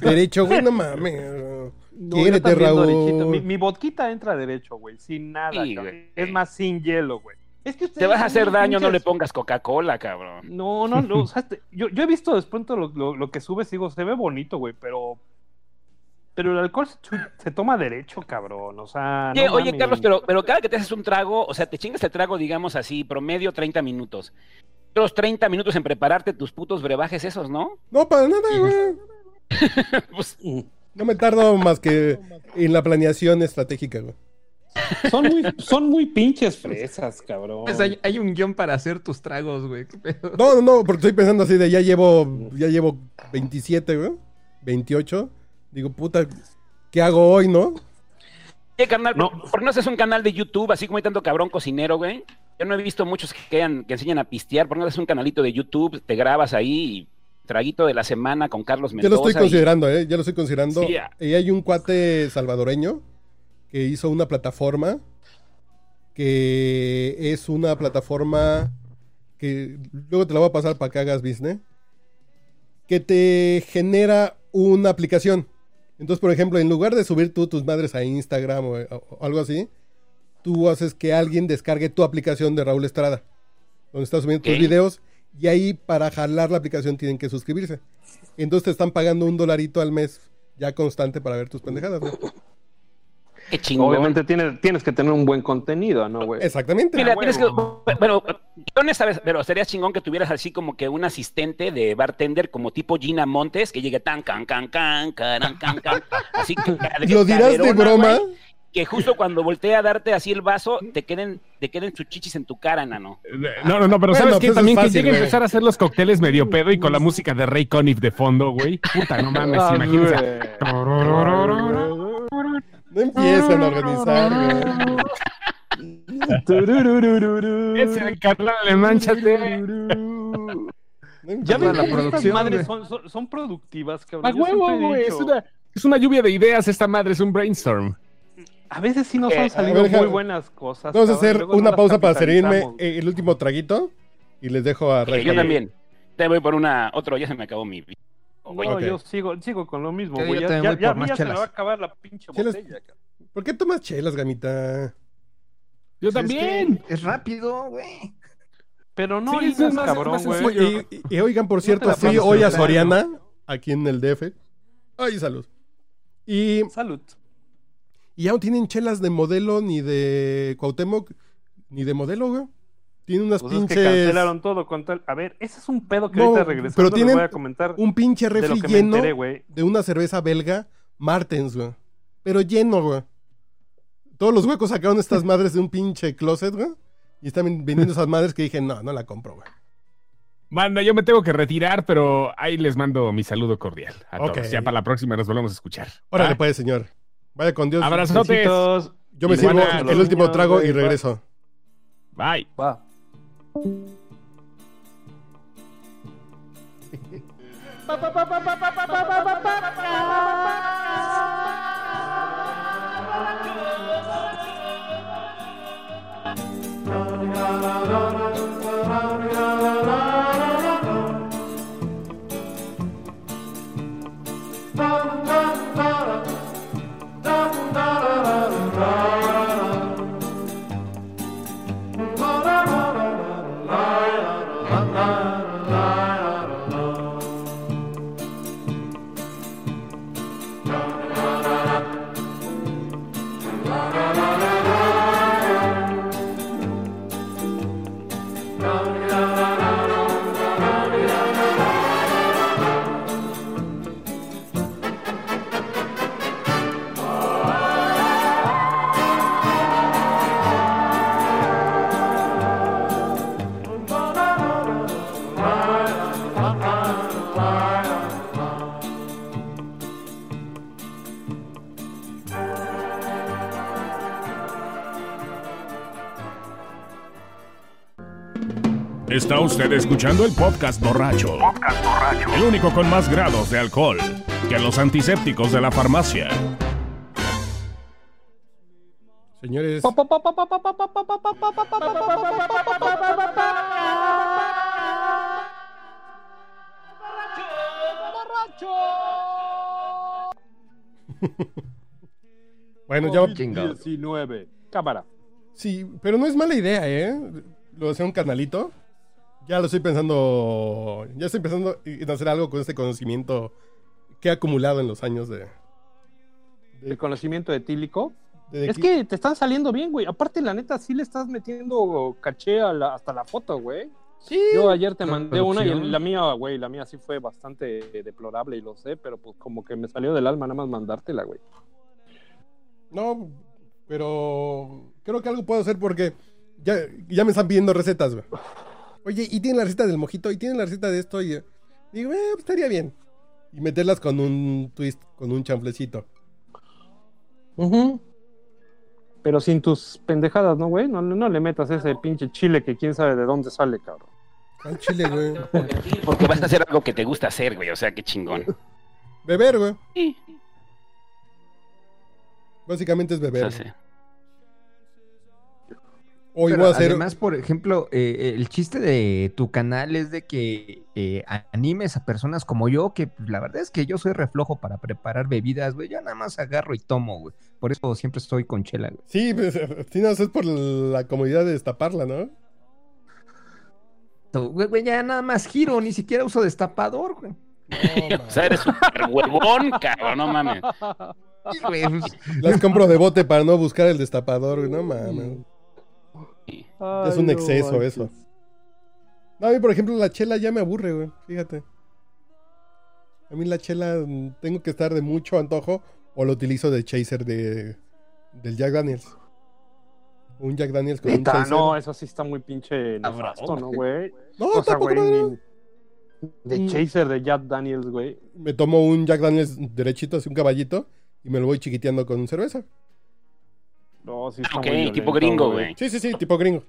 Derecho, güey, no mames. No. Raúl. Mi, mi vodquita entra derecho, güey. Sin nada, Sí, güey. Es más, sin hielo, güey. Es que Te vas a hacer daño, no le pongas Coca-Cola, cabrón. No, no, no. o sea, este- yo, yo he visto de pronto lo, lo- lo que subes y digo, se ve bonito, güey, pero. Pero el alcohol se, toma derecho, cabrón. O sea. Oye, no oye, mames. Carlos, pero, pero cada que te haces un trago, o sea, te chingas el trago, digamos así, promedio 30 minutos. Los 30 minutos en prepararte tus putos brebajes esos, ¿no? No, para nada, güey. Pues, No me tardo más que en la planeación estratégica, güey. Son muy, son muy pinches fresas, cabrón. Pues hay, hay un guion para hacer tus tragos, güey. No, no, no, porque estoy pensando así de ya llevo, ya llevo 27, güey. 28. Digo, puta, ¿qué hago hoy, no? Oye, carnal, No. ¿por qué no haces un canal de YouTube, así como hay tanto cabrón cocinero, güey? Yo no he visto muchos que, enseñan a pistear. ¿Por qué no haces un canalito de YouTube? Te grabas ahí, y traguito de la semana con Carlos Ya Mendoza. lo estoy y- considerando, ¿eh? Ya lo estoy considerando. Sí, ya. Y hay un cuate salvadoreño que hizo una plataforma que es una plataforma que luego te la voy a pasar para que hagas business, que te genera una aplicación. Entonces, por ejemplo, en lugar de subir tú tus madres a Instagram o, o algo así, tú haces que alguien descargue tu aplicación de Raúl Estrada, donde estás subiendo tus videos y ahí para jalar la aplicación tienen que suscribirse. Entonces te están pagando un dolarito al mes ya constante para ver tus pendejadas. güey. Qué chingón. Obviamente tienes, tienes que tener un buen contenido, ¿no, güey? Exactamente. Mira, Ah, tienes que. no sabes, pero sería chingón que tuvieras así como que un asistente de bartender como tipo Gina Montes que llegue tan, can, can, can, can, can, can. Así que. ¿Lo dirás de broma? güey, que justo cuando voltea a darte así el vaso, te queden, te queden sus chichis en tu cara, nano. No, no, no, pero Bueno, ¿sabes eso También es que fácil, llegue a empezar a hacer los cócteles medio pedo y con la música de Ray Conniff de fondo, güey. Puta, no mames, Ah, imagínense. güey. No empiezan a organizar, güey. Turururururu. Ese carnal, le manchate. No Ya ven, la estas producción, madres son, son, son productivas, A cabrón. Yo huevo, güey. Es una, es una lluvia de ideas esta madre, es un brainstorm. A veces sí nos Eh, han a salido ver, muy buenas cosas. Vamos a cabrón, hacer luego una pausa para servirme el último traguito y les dejo a Rey. yo también. Te voy por una, otro, ya se me acabó mi. Güey. No, yo sigo, sigo con lo mismo, güey. Ya, ya, ya se me va a acabar la pinche Chelas. botella, cabrón. ¿Por qué tomas chelas, gamita? Yo Pues es que también. Es rápido, güey. Pero no Sí, es más- cabrón, más güey. Y, y- y oigan, por cierto, pases hoy a. Soriana, aquí en el DF. Ay, salud. Y, Salud. y ya no tienen chelas de modelo ni de Cuauhtémoc, ni de modelo, güey. Tienen unas Pues es que pinches... cancelaron todo con tal. A ver, ese es un pedo que No, ahorita regresando pero tienen voy a comentar Un pinche refri lleno enteré, güey. de una cerveza belga Martens, güey. Pero lleno, güey. Todos los huecos sacaron estas madres de un pinche closet, güey. Y están vendiendo esas madres que dije, no, no la compro, güey. Banda, yo me tengo que retirar, pero ahí les mando mi saludo cordial a Ok. todos. Ya para la próxima nos volvemos a escuchar. Órale, pues, señor. Vaya con Dios. Abrazotes. Yo me Y sirvo buenas el último niños, trago y regreso. Bye. Va. Está usted escuchando el podcast borracho. El único con más grados de alcohol que los antisépticos de la farmacia. Señores, bueno, ya... Chingado. 19. Cámara. Sí, pero no es mala idea, ¿eh? Lo de hacer un canalito. Ya lo estoy pensando. Ya estoy pensando en hacer algo con este conocimiento que he acumulado en los años de. El conocimiento etílico. de Es que te están saliendo bien, güey. Aparte, la neta, sí le estás metiendo caché a la- hasta la foto, güey. Sí. Yo ayer te mandé una y la mía, güey, la mía sí fue bastante deplorable y lo sé, pero pues como que me salió del alma nada más mandártela, güey. No, pero creo que algo puedo hacer porque ya, ya me están pidiendo recetas, güey. Oye, y tienen la receta del mojito, y tienen la receta de esto, y digo, eh, pues estaría bien. Y meterlas con un twist, con un chanflecito. Pero sin tus pendejadas, ¿no, güey? No, no le metas ese pinche chile que quién sabe de dónde sale, cabrón. Al chile, güey. Porque vas a hacer algo que te gusta hacer, güey. O sea, qué chingón. Beber, güey. Sí, Básicamente es o beber. sea, sí. Hoy Pero voy a hacer. Además, por ejemplo, eh, el chiste de tu canal es de que eh, animes a personas como yo, que pues, la verdad es que yo soy reflojo para preparar bebidas, güey. Yo nada más agarro y tomo, güey. Por eso siempre estoy con chela, güey. Sí, pues, sí, no, eso es por la comodidad de destaparla, ¿no? To- Güey, güey, ya nada más giro, ni siquiera uso destapador, güey. O sea, eres un huevón, cabrón, no mames. Las compro de bote para no buscar el destapador, güey. No mames. Es un exceso eso. No, a mí, por ejemplo, la chela ya me aburre, güey. Fíjate. A mí la chela mm, tengo que estar de mucho antojo o lo utilizo de chaser de del Jack Daniels. Un Jack Daniels con un chaser. no, eso sí está muy pinche nefasto, ¿no, güey? No, O sea, tampoco, güey, no, de chaser de Jack Daniels, güey. Me tomo un Jack Daniels derechito, así un caballito, y me lo voy chiquiteando con cerveza. No, sí está Ok, muy tipo gringo, güey. Sí, sí, sí, tipo gringo.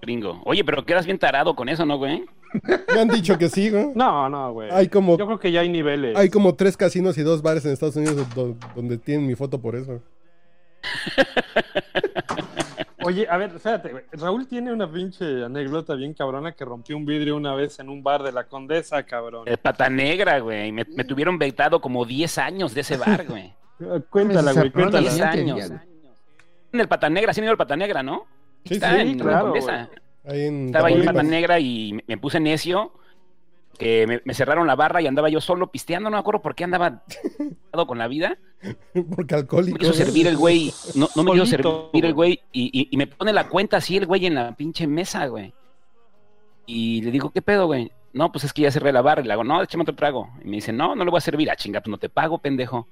Gringo. Oye, pero quedas bien tarado con eso, ¿no, güey? Me han dicho que sí, güey. No, no, güey. Hay como, Yo creo que ya hay niveles. hay como tres casinos y dos bares en Estados Unidos do- donde tienen mi foto por eso. Oye, a ver, espérate, güey. Raúl tiene una pinche anécdota bien cabrona que rompió un vidrio una vez en un bar de la Condesa, cabrón. El pata negra, güey. Me, me tuvieron vetado como 10 años de ese bar, güey. Eh, Cuéntala, güey, Perdón, cuéntala. 10 ya años. En el pata negra, sí, no el pata negra, ¿no? Sí, Está sí, en claro, Condesa. Ahí en Estaba ahí en pata negra y me, me puse necio. Que me, me cerraron la barra y andaba yo solo pisteando. No me acuerdo por qué andaba con la vida. Porque alcohólico. me quiso servir el güey. No, no me quiso servir el güey. güey. Y, y- y me pone la cuenta así el güey en la pinche mesa, güey. Y le digo, ¿qué pedo, güey? No, pues es que ya cerré la barra. Y le hago, no, échame otro trago. Y me dice, no, no le voy a servir. Ah, chinga, pues no te pago, pendejo.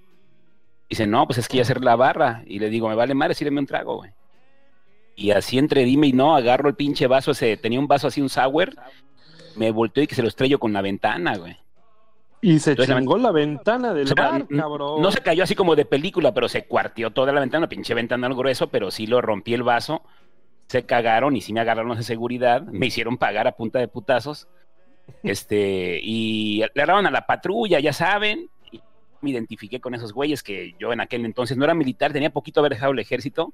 Dice, no, pues es que ya cerré la barra. Y le digo, me vale madre, sírveme un trago, güey. Y así entre dime y no, agarro el pinche vaso ese. Tenía un vaso así, un sour. Me volteo y que se lo estrello con la ventana, güey. Y se Entonces, chingó la ventana del O sea, bar, cabrón. No se cayó así como de película, pero se cuarteó toda la ventana, pinche ventana algo grueso, pero sí lo rompí el vaso. Se cagaron y sí me agarraron de seguridad. Me hicieron pagar a punta de putazos. Este, y le agarraron a la patrulla, ya saben. Me identifiqué con esos güeyes que yo en aquel entonces no era militar, tenía poquito haber dejado el ejército.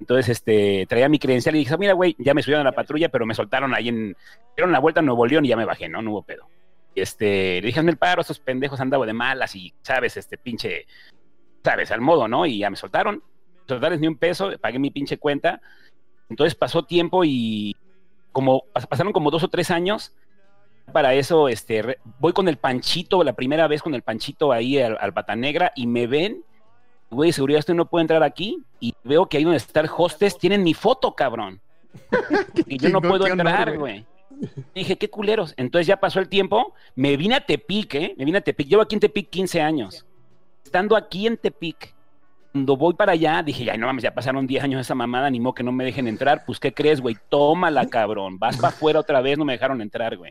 Entonces, este, traía mi credencial y dije, mira, güey, ya me subieron a la patrulla, pero me soltaron ahí en, dieron la vuelta a Nuevo León y ya me bajé, ¿no? No hubo pedo. Este, le dije, el paro, estos pendejos andaba de malas y, sabes, este pinche, sabes, al modo, ¿no? Y ya me soltaron. Soltarles ni un peso, pagué mi pinche cuenta. Entonces pasó tiempo y como pas- pasaron como dos o tres años. Para eso, este, voy con el panchito, la primera vez con el panchito ahí al, al pata negra y me ven. Güey, de seguridad, usted no puede entrar aquí. Y veo que ahí donde está el hostes tienen mi foto, cabrón. y yo no puedo entrar, güey. Dije, qué culeros. Entonces ya pasó el tiempo, me vine a Tepic, ¿eh? Me vine a Tepic. Llevo aquí en Tepic 15 años. Estando aquí en Tepic, cuando voy para allá, dije, ay, no mames, ya pasaron 10 años esa mamada, ni modo que no me dejen entrar. Pues, ¿qué crees, güey? Tómala, cabrón. Vas para afuera otra vez, no me dejaron entrar, güey.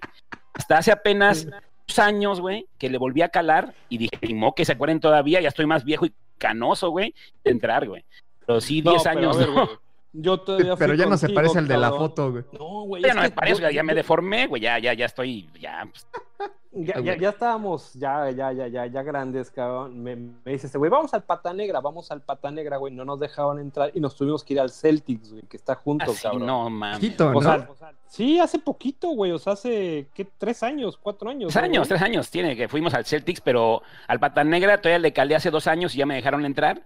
Hasta hace apenas dos años, güey, que le volví a calar y dije, que se acuerden todavía, ya estoy más viejo y canoso, güey, de entrar, güey. Pero sí, No, 10 pero años, ver, ¿no? Yo todavía fui Pero ya no se parece al de la foto, güey. No, güey. Ya no me parece, ya me deformé, güey. Ya, ya, ya estoy, ya. pues, Ya, ya, ya estábamos, ya, ya, ya, ya, ya grandes, cabrón. Me, me dice este güey, vamos al Pata Negra, vamos al Pata Negra, güey. No nos dejaban entrar y nos tuvimos que ir al Celtics, güey, que está junto, así, cabrón. no mames. O ¿no? sea, sí, hace poquito, güey. O sea, hace, ¿qué? Tres años, cuatro años. Tres ¿no, años, güey? tres años tiene que fuimos al Celtics, pero al Pata Negra todavía le calé hace dos años y ya me dejaron entrar.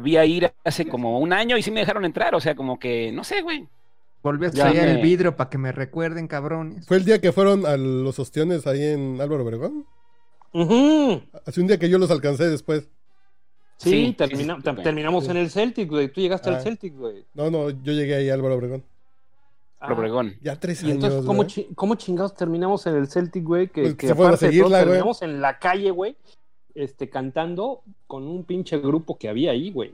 Volví a ir hace como un año y sí me dejaron entrar, o sea, como que, no sé, güey. Volví a traer me- el vidrio para que me recuerden, cabrones. Fue el día que fueron a los ostiones ahí en Álvaro Obregón. Hace un día que yo los alcancé después. Sí, Sí, termina- sí, sí, ter- güey. terminamos en el Celtic, güey. Tú llegaste Ah. al Celtic, güey. No, no, yo llegué ahí a Álvaro Obregón. Ah, Obregón. Ya tres Y años. entonces, ¿cómo, cómo chingados terminamos en el Celtic, güey? Que, Pues que se fueron a aparte de seguirla, todo, güey. terminamos en la calle, güey, este, cantando con un pinche grupo que había ahí, güey.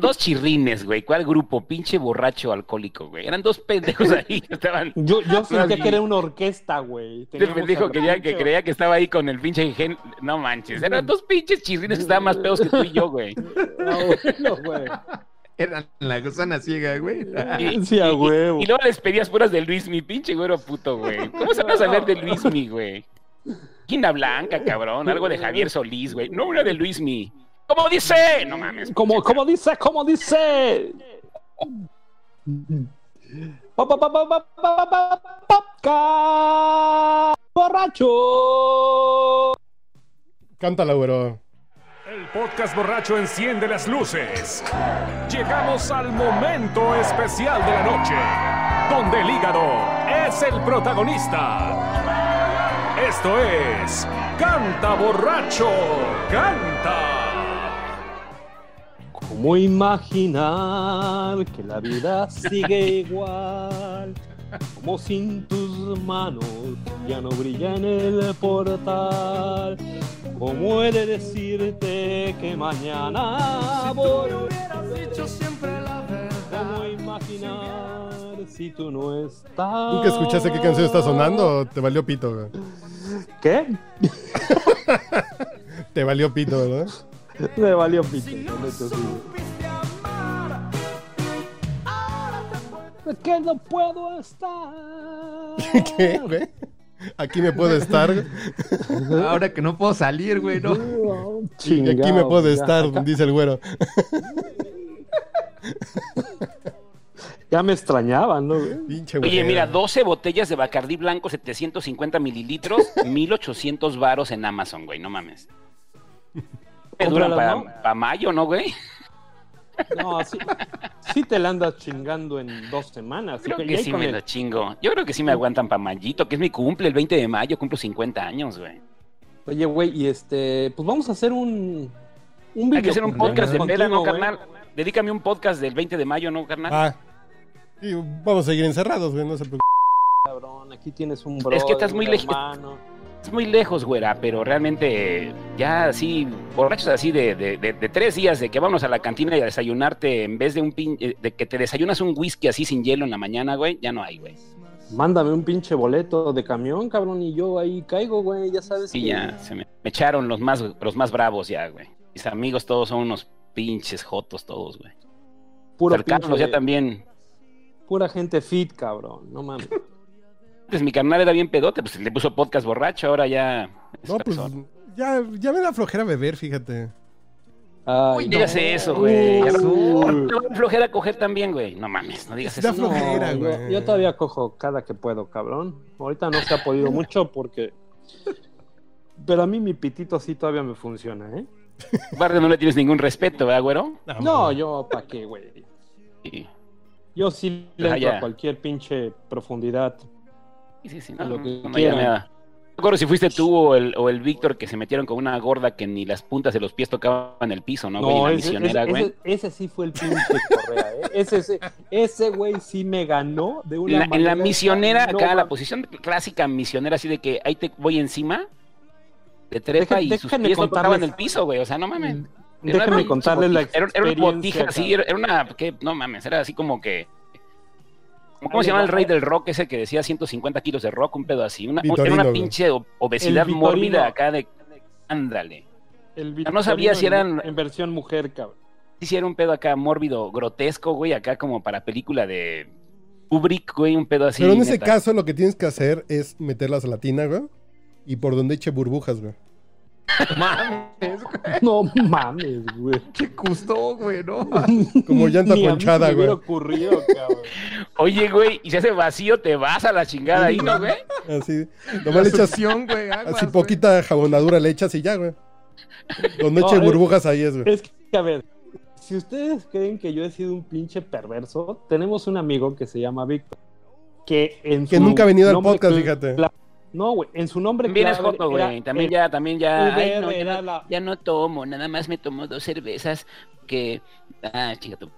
Dos chirrines, güey. ¿Cuál grupo? Pinche borracho alcohólico, güey. Eran dos pendejos ahí. que Estaban. Yo, yo sentía que era una orquesta, güey. Este pendejo que, ya, que creía que estaba ahí con el pinche gen... No manches. Eran dos pinches chirrines que estaban más pedos que tú y yo, güey. Ah, bueno, güey. Era la gusana ciega, güey. Y- Sí, a y- huevo. Y luego les pedías puras de Luis mi pinche güero puto, güey. ¿Cómo se van a saber de Luis mi, güey? Quina Blanca, cabrón. Algo de Javier Solís, güey. No una de Luis mi. ¿Cómo dice? No mames. Como, como dice, como dice. Borracho. Cántala, güero. El podcast borracho enciende las luces. Llegamos al momento especial de la noche, donde el hígado es el protagonista. Esto es Canta borracho, canta. ¿Cómo imaginar que la vida sigue igual? Como sin tus manos ya no brilla en el portal. ¿Cómo he de decirte que mañana voy? ¿Cómo imaginar si tú no estás? ¿Nunca escuchaste qué canción está sonando te valió pito, güey? ¿Qué? Te valió pito, ¿verdad? Me valió pito. que no puedo estar. ¿Qué, güey? Aquí me puedo estar. Ahora que no puedo salir, güey, aquí me puedo estar, dice el güero. Ya me extrañaban, ¿no? güey? Pinche Oye, mira, 12 botellas de Bacardí blanco, 750 mililitros, 1800 varos en Amazon, güey. No mames. Me duran para ¿no? mayo, ¿no, güey? No, sí, sí te la andas chingando en dos semanas. Creo que sí me el- lo chingo. Yo creo que sí me aguantan para mayito, que es mi cumple, el 20 de mayo, cumplo 50 años, güey. Oye, güey, y este, pues vamos a hacer un. un Hay que hacer un podcast de peda, ¿no, carnal? Dedícame un podcast del 20 de mayo, ¿no, carnal? Ah. Sí, vamos a seguir encerrados, güey, no se preocupe. Cabrón, aquí tienes un bro. Es que estás muy lej- hermano. Es muy lejos, güera, pero realmente ya así, borrachos así de, de, de- de tres días de que vamos a la cantina y a desayunarte en vez de un pin, eh, de que te desayunas un whisky así sin hielo en la mañana, güey, ya no hay, güey. Mándame un pinche boleto de camión, cabrón, y yo ahí caigo, güey, ya sabes. Sí, que- ya, se me, me echaron los más, los más bravos ya, güey. Mis amigos todos son unos pinches jotos todos, güey. Puro El Carlos ya también. Pura gente fit, cabrón, no mames. Pues mi carnal era bien pedote, pues le puso podcast borracho, ahora ya. No, pues persona. ya, ya me da flojera beber, fíjate. Ay, Uy, no. digas eso, güey. Flojera coger también, güey. No mames, no digas eso. No, flojera, yo, güey. yo todavía cojo cada que puedo, cabrón. Ahorita no se ha podido mucho porque. Pero a mí mi pitito sí todavía me funciona, ¿eh? Aparte no le tienes ningún respeto, ¿verdad, güero? No, yo, ¿para qué, güey? Sí, Yo sí le Ah, entro a cualquier pinche profundidad. sí, sí. A No, lo que no, no, quieran. No recuerdo si fuiste tú o el, o el Víctor que se metieron con una gorda que ni las puntas de los pies tocaban el piso, ¿no, güey? La ese, misionera, ese- güey. ese- ese sí fue el pinche Correa, ¿eh? Ese, ese, ese güey sí me ganó de una En la, en la manera misionera, no acá, la posición clásica misionera, así de que ahí te voy encima, te trepa Deja- y sus pies no tocaban el piso, güey. O sea, no mames. Era Déjenme contarles la Era, era una experiencia. botija así, cabrón. era, era una. ¿qué? No mames, era así como que. ¿Cómo se llama el rey del rock ese que decía 150 kilos de rock? Un pedo así. Una, Vitorino, era una pinche obesidad mórbida acá de. Ándale. El no sabía si en- eran- En versión mujer, cabrón. hiciera un pedo acá mórbido, grotesco, güey, acá como para película de Kubrick, güey, un pedo así. Pero en ese caso lo que tienes que hacer es meterlas a la tina, güey. Y por donde eche burbujas, güey. Mames, güey. No mames, güey. Qué gusto, güey, ¿no? Como llanta Ni a mí ponchada, se me hubiera güey. ocurrido, cabrón. Oye, güey, y si hace vacío, te vas a la chingada ahí, ¿no, güey? Así. Nomás le echas güey, aguas, así güey. poquita jabonadura le echas y ya, güey. Donde No, eche es- burbujas ahí es, güey. Es que, a ver, si ustedes creen que yo he sido un pinche perverso, tenemos un amigo que se llama Víctor. Que en Que su nunca ha venido al nombre podcast, cla- fíjate. No, güey, en su nombre También es clave joto, güey. También el ya, también ya. Ay, VR no, ya, no, la- ya no tomo, nada más me tomo dos cervezas que. Ah, chica tú.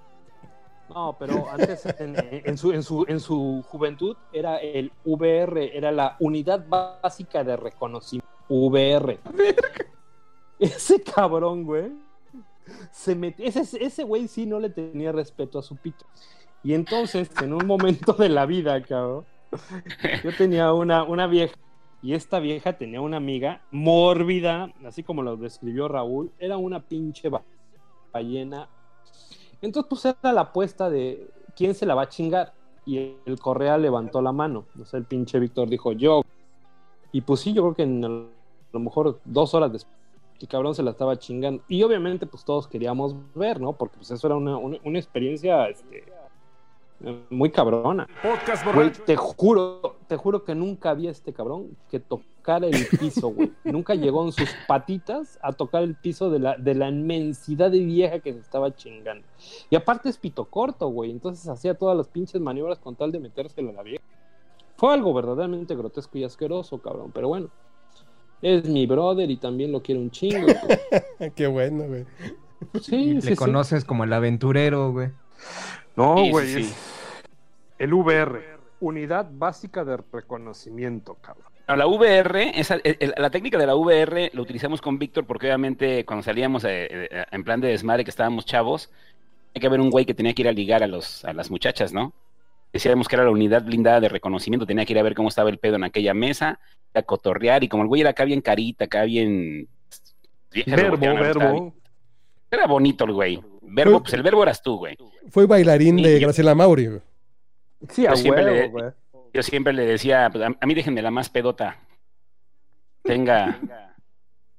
No, pero antes en, en su, en, su, en su juventud era el VR, era la unidad básica de reconocimiento. VR. Ese cabrón, güey. Se metió. Ese, ese güey sí no le tenía respeto a su pito. Y entonces, en un momento de la vida, cabrón, yo tenía una, una vieja. Y esta vieja tenía una amiga mórbida, así como lo describió Raúl. Era una pinche ba- ballena entonces, pues era la apuesta de quién se la va a chingar. Y el Correa levantó la mano. O sea, el pinche Víctor dijo yo. Y pues sí, yo creo que en a lo mejor dos horas después, el cabrón se la estaba chingando. Y obviamente, pues todos queríamos ver, ¿no? Porque pues eso era una, una, experiencia este, muy cabrona. Podcast Güey, te juro, te juro que nunca había este cabrón que tocara el piso, güey. nunca llegó en sus patitas a tocar el piso de la, de la inmensidad de vieja que se estaba chingando. Y aparte es pito corto, güey. Entonces hacía todas las pinches maniobras con tal de metérselo a la vieja. Fue algo verdaderamente grotesco y asqueroso, cabrón. Pero bueno, es mi brother y también lo quiero un chingo. güey. Qué bueno, güey. Sí, Le sí, sí. conoces como el aventurero, güey. No, sí, güey. sí. El VR, Unidad Básica de Reconocimiento, cabrón. No, la VR, esa, el- la técnica de la VR la utilizamos con Víctor porque obviamente cuando salíamos eh, eh, en plan de desmadre que estábamos chavos, hay que haber un güey que tenía que ir a ligar a, los, a las muchachas, ¿no? Decíamos que era la unidad blindada de reconocimiento, tenía que ir a ver cómo estaba el pedo en aquella mesa, a cotorrear, y como el güey era acá bien carita, acá bien... vieja, Verbo, verbo. Era bonito el güey. Verbo, pues el verbo eras tú, güey. Fue bailarín de yo- Graciela Mauri, güey. Sí, a Yo siempre le- huevo, güey. Yo siempre le decía, pues, a, a mí déjenme la más pedota. Tenga...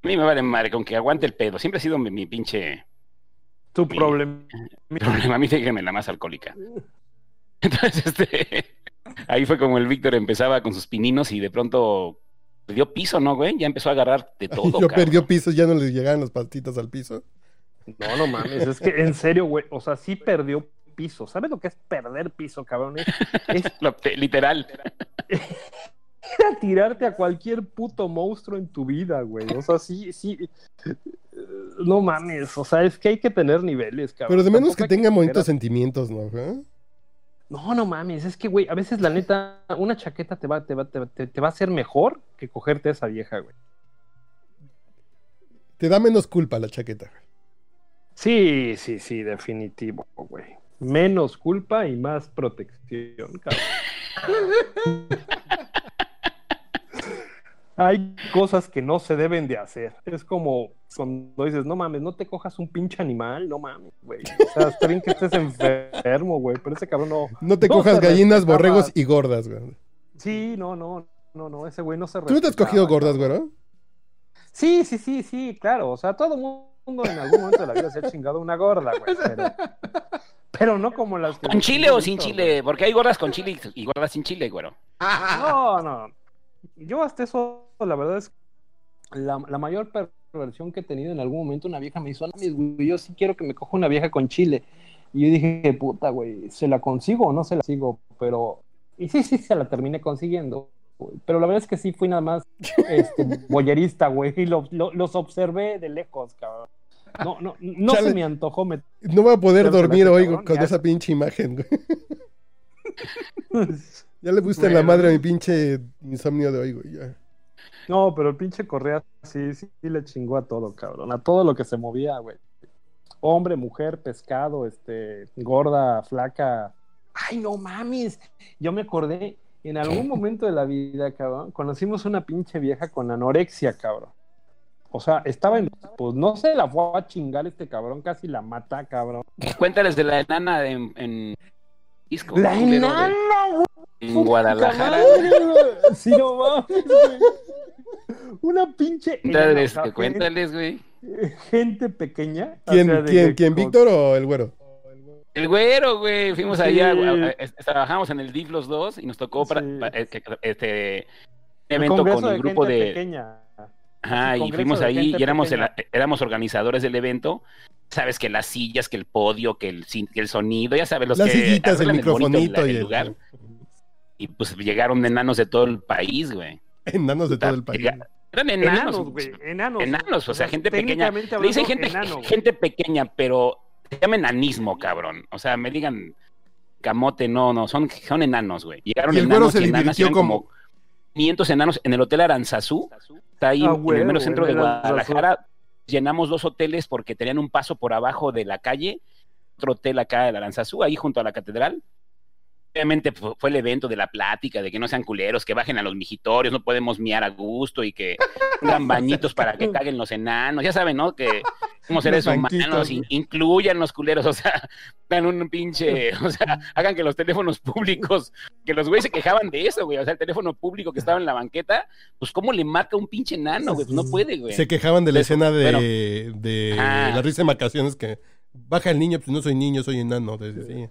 A mí me vale madre, con que aguante el pedo. Siempre ha sido mi, mi pinche Tu Sí. problema. problema. A mí déjenme la más alcohólica. Entonces, este... Ahí fue como el Víctor empezaba con sus pininos y de pronto perdió piso, ¿no, güey? Ya empezó a agarrar de todo, Yo cabrón. perdió pisos, ya no le llegaban las patitas al piso. No, no mames, es que en serio, güey, o sea, sí perdió piso. ¿Sabes lo que es perder piso, cabrón? Es, es Lo- te- literal. ir a tirarte a cualquier puto monstruo en tu vida, güey. O sea, sí, sí. No mames, o sea, es que hay que tener niveles, cabrón. Pero de menos Tampoco que tenga bonitos sentimientos, ¿no? No, no mames, es que, güey, a veces la neta, una chaqueta te va, te va, te, va- te- te va a hacer mejor que cogerte a esa vieja, güey. Te da menos culpa la chaqueta. güey. Sí, sí, sí, definitivo, güey. Menos culpa y más protección, cabrón. Hay cosas que no se deben de hacer. Es como cuando dices, no mames, no te cojas un pinche animal, no mames, güey. O sea, está bien que estés enfermo, güey, pero ese cabrón no. No te No cojas gallinas, borregos y gordas, güey. Sí, no, no, no, no, ese güey no se ¿Tú no te has cogido gordas, güey? Sí, sí, sí, sí, claro. O sea, todo mundo en algún momento de la vida se ha chingado una gorda, güey. Pero, pero no como las que. ¿Con chile o sin chile? Porque hay gordas con chile y- gordas sin chile, güero. güey. No, no. Yo hasta eso, la verdad es la, la mayor perversión que he tenido en algún momento. Una vieja me hizo, "No, mis güey, yo sí quiero que me coja una vieja con chile. Y yo dije, puta, güey, ¿se la consigo o no se la consigo? Pero. Y sí, sí, se la terminé consiguiendo. güey. Pero la verdad es que sí fui nada más este, boyerista, güey, y lo- lo- los observé de lejos, cabrón. No, no, no Chale. se me antojó meter. No voy a poder dormir me hoy cabrón, con ya. esa pinche imagen, güey. Ya le gusta en la Bueno. madre a mi pinche insomnio de hoy, güey. ya. No, pero el pinche Correa sí, sí, sí le chingó a todo, cabrón. A todo lo que se movía, güey. Hombre, mujer, pescado, este, gorda, flaca. Ay, no mames. Yo me acordé, en algún momento de la vida, cabrón, conocimos una pinche vieja con anorexia, cabrón. O sea, estaba en. Pues no se la fue a chingar este cabrón, casi la mata, cabrón. Cuéntales de la enana en, en disco. ¡La de- enana, güey! En Guadalajara. Sí, no mames, güey. Una pinche. Cuéntales, cuéntales, güey. gente- pequeña. o ¿Quién, sea, de quién, quién, Víctor o el güero? El güero, güey. Fuimos Sí. allá, güey, trabajamos en el DIF los dos y nos tocó para, Sí. para- eh, este evento con el de grupo gente de pequeña. Ajá, y fuimos ahí y éramos, el- éramos organizadores del evento. Sabes que las sillas, que el podio, que el, que el sonido, ya sabes, los Las que sillitas, el microfonito el- y el el... lugar. Y pues llegaron enanos de todo el país, güey. Enanos de todo el país. Eran enanos. Enanos, güey. Enanos. Enanos, o sea, gente pequeña. Le dicen gente, enano, gente pequeña, pero se llama enanismo, cabrón. O sea, me digan camote, no, no, son, son enanos, güey. Llegaron Y el güero enanos se y enanas, divirtió eran como- como 500 enanos en el hotel Aranzazú. Está ahí Ah, en el mero centro de en el Aranzazú. Guadalajara. Llenamos dos hoteles porque tenían un paso por abajo de la calle. Otro hotel acá del Aranzazú, ahí junto a la catedral. Obviamente fu- fue el evento de la plática, de que no sean culeros, que bajen a los mijitorios, no podemos miar a gusto y que pongan bañitos para que caguen los enanos. Ya saben, ¿no? Que somos seres Los humanos, incluyan los culeros, o sea, dan un pinche, o sea, hagan que los teléfonos públicos, que los güeyes se quejaban de eso, güey, o sea, el teléfono público que estaba en la banqueta, pues cómo le marca un pinche enano, güey, pues no puede, güey. Se quejaban de la escena de, bueno. de Ah. la risa en vacaciones que baja el niño, pues no soy niño, soy enano. de- sí.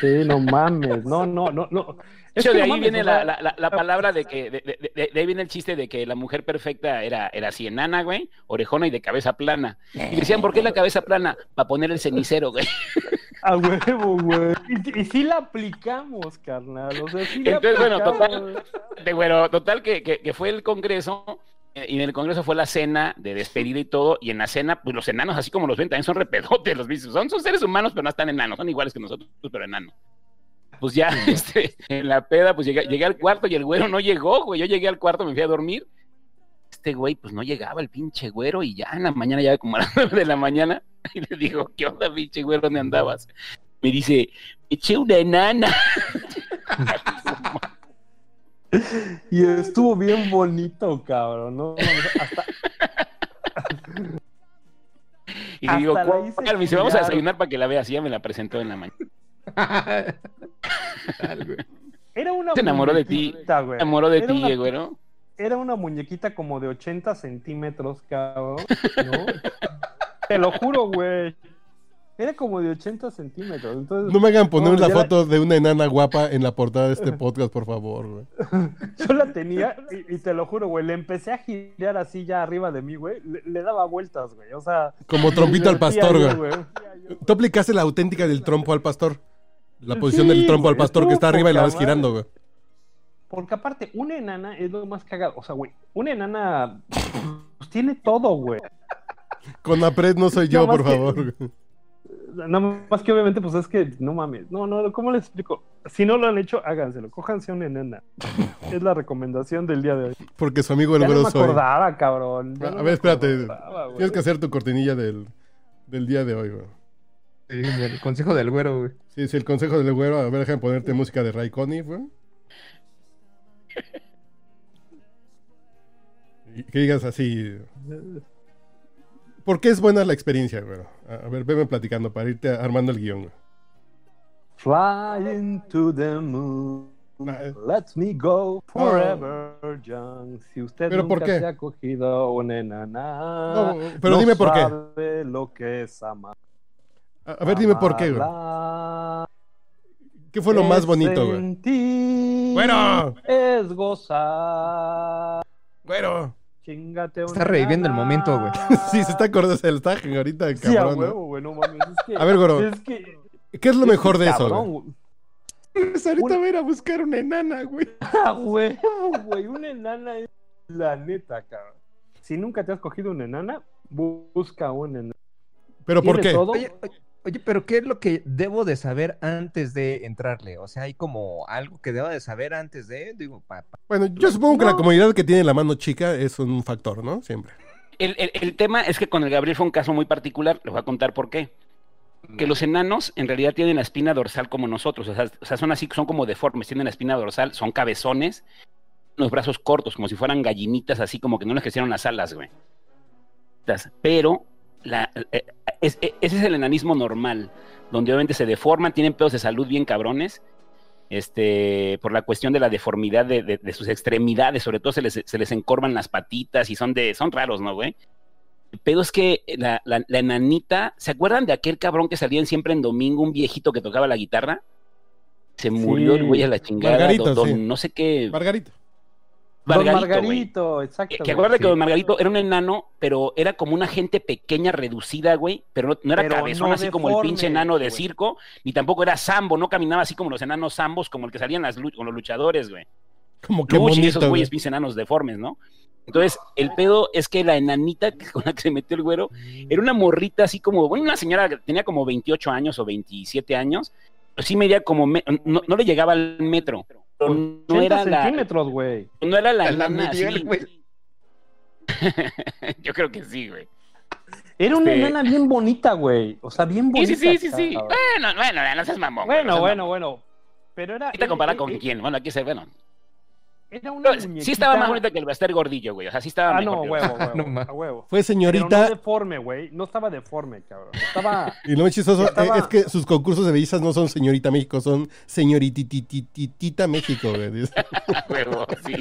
Sí, no mames. No, no, no, no. De hecho, de no ahí mames, viene la, la- la- la palabra de que, de, de- de- ahí viene el chiste de que la mujer perfecta era, era así enana, güey, orejona y de cabeza plana. Y decían, ¿por qué la cabeza plana? Para poner el cenicero, güey. A huevo, güey. Y, y sí la aplicamos, carnal. O sea, sí la Entonces, bueno, aplicamos. De, güero, total que, que, que fue el congreso, y en el congreso fue la cena de despedida y todo, y en la cena, pues los enanos, así como los ven, también son repedotes, los bichos. Son, son seres humanos, pero no están enanos, son iguales que nosotros, pero enanos. Pues ya, este, en la peda, pues llegué, llegué al cuarto y el güero no llegó, güey. Yo llegué al cuarto, me fui a dormir. Este güey, pues no llegaba el pinche güero, y ya en la mañana, ya como a las nueve de la mañana, y le digo, ¿qué onda, pinche güero, dónde andabas? Me dice, eché una enana. Y estuvo bien bonito, cabrón. No, hasta, Y digo, Me dice, vamos a desayunar para que la veas. Y ya me la presentó en la mañana. era una Se enamoró de ti. Se enamoró de ti, una- güero. Era una muñequita como de 80 centímetros, cabrón. ¿no? Te lo juro, güey. Era como de 80 centímetros. Entonces, No me hagan poner No, la foto de una enana guapa en la portada de este podcast, por favor. güey. yo la tenía y, y te lo juro, güey. Le empecé a girar así ya arriba de mí, güey. Le, le daba vueltas, güey. O sea. Como trompito al pastor, güey. güey. Tú aplicaste la auténtica del trompo al pastor. La posición del trompo al pastor que está arriba y la vas girando, güey. Porque aparte, una enana es lo más cagado. O sea, güey, una enana pues, tiene todo, güey. Con Apred no soy yo, por que- favor. güey. Nada más que obviamente, pues es que no mames. No, no, ¿cómo les explico? Si no lo han hecho, háganselo. Cójanse una enana. Es la recomendación del día de hoy. Porque su amigo el Ya no güero me soy. acordaba, cabrón. Ya A no ver, espérate. Tienes que hacer tu cortinilla del, del día de hoy, güey. Sí, el consejo del güero, güey. Sí, sí, el consejo del güero. A ver, déjame ponerte música de Ray Conniff, güey. Que digas así. ¿Por qué es buena la experiencia, güey? A ver, veme platicando para irte armando el guion, güey. Flying to the moon. Eh. Let me go forever young. Si usted ¿Pero por nunca qué? se ha cogido una enana, No, pero no dime por qué. sabe lo que es amar. A, a ver, dime por qué, güey. ¿Qué fue lo más bonito, güey? Bueno. Es gozar. Güero. Chingate una Está reviviendo el momento, güey. Sí, se está acordando, se lo está ahorita, Sí, a cabrón. ¿no? huevo, güey, no mames. Es que, A ver. Es que, ¿Qué es lo es mejor que, de eso, cabrón, güey? güey. Ahorita Una- voy a ir a buscar una enana, güey. A huevo, güey. Una enana es la neta, cabrón. Si nunca te has cogido una enana, bu- busca una enana. ¿Pero por qué? todo. Oye, oye, oye, pero ¿qué es lo que debo de saber antes de entrarle? O sea, hay como algo que debo de saber antes de, digo, pa, pa- Bueno, yo supongo que la comodidad que tiene la mano chica es un factor, ¿no? Siempre. El, el- el tema es que con el Gabriel fue un caso muy particular. Les voy a contar por qué. Que los enanos en realidad tienen la espina dorsal como nosotros. O sea, o sea, son así, son como deformes. Tienen la espina dorsal, son cabezones, los brazos cortos, como si fueran gallinitas, así como que no les crecieron las alas, güey. pero la, eh, es- eh, ese es el enanismo normal, donde obviamente se deforman, tienen pedos de salud bien cabrones, este, por la cuestión de la deformidad de, de- de sus extremidades, sobre todo se les, se les encorvan las patitas y son de, son raros, ¿no, güey? El pedo es que la, la- la enanita, ¿se acuerdan de aquel cabrón que salían siempre en domingo, un viejito que tocaba la guitarra? Se murió el güey a la chingada, don- don sí. no sé qué, Margarito. Margarito. Margarito, exacto. Que, acuérdate que. Don Margarito era un enano, pero era como una gente pequeña, reducida, güey, pero no, no era Pero cabezón no así como el pinche enano de güey. circo, ni tampoco era sambo, no caminaba así como los enanos zambos, como el que salían las con los luchadores, güey. Como que Luchi y bonito. esos güey. güeyes pinches enanos deformes, ¿no? Entonces, el pedo es que la enanita que- con la que se metió el güero era una morrita así como, bueno, una señora que tenía como 28 años o 27 años, pero sí medía como, me- no, no le llegaba al metro. Pero No 80 era la, centímetros, güey. no era la, La enana así. güey. Yo creo que sí, güey. Era una Este- enana bien bonita, güey. O sea, bien Sí, bonita. sí, sí, sí, sí. Bueno, bueno, no seas mamón. no Bueno, seas bueno, mamón. bueno. Pero era. ¿Qué te compara era- con era- quién? Bueno, aquí se, bueno. Era una muñequita. sí estaba más bonita que el Baster Gordillo, güey. O sea, sí estaba Ah, mejor. no, que- huevo, huevo. No a huevo. Fue Pero no señorita. deforme, güey. No estaba deforme, cabrón. Estaba. Y lo más chistoso eh, Estaba- es que sus concursos de bellezas no son señorita México, son señorititititita México, güey. huevo, sí.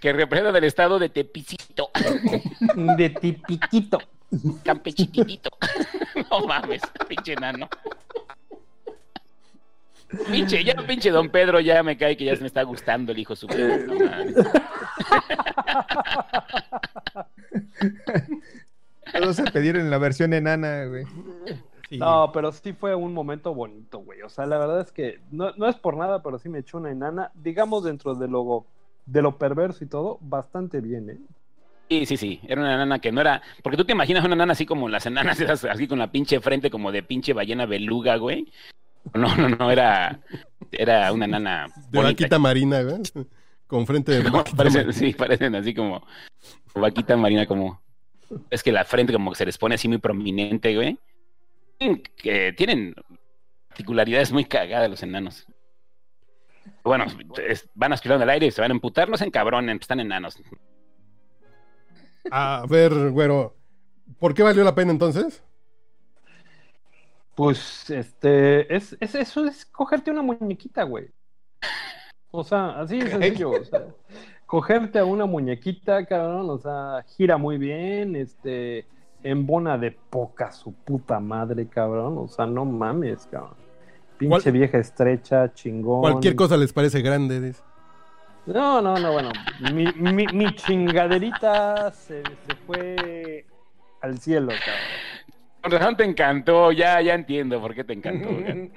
que representa del estado de Tepicito, de tipiquito. Campechititito. no mames, pinche enano. Pinche, ya pinche don Pedro ya me cae que ya me está gustando el hijo su no. Todos se pidieron la versión enana, güey. Sí. No, pero sí fue un momento bonito, güey. O sea, la verdad es que no, no es por nada, pero sí me echó una enana, digamos, dentro de lo, de lo perverso y todo, bastante bien, ¿eh? Sí, sí, sí, era una nana que no era, porque tú te imaginas una nana así como las enanas esas, así con la pinche frente como de pinche ballena beluga, güey. No, no, no, era, era una nana de bonita. vaquita marina, güey. Con frente de No, parecen, sí, parecen así como vaquita marina, como es que la frente como que se les pone así muy prominente, güey. Que tienen particularidades muy cagadas los enanos. Bueno, es- van aspirando al aire y se van a emputar, no se encabronen, están enanos. A ver, güero. ¿Por qué valió la pena entonces? Pues, este, es, es, eso es cogerte una muñequita, güey. O sea, así de sencillo, o sea, cogerte a una muñequita, cabrón, o sea, gira muy bien, este, embona de poca su puta madre, cabrón, o sea, no mames, cabrón. Pinche ¿Cuál- vieja estrecha, chingón. Cualquier cosa les parece grande. dice. No, no, no, bueno, mi, mi, mi chingaderita se, se fue al cielo, cabrón. Con razón te encantó, ya, ya entiendo por qué te encantó.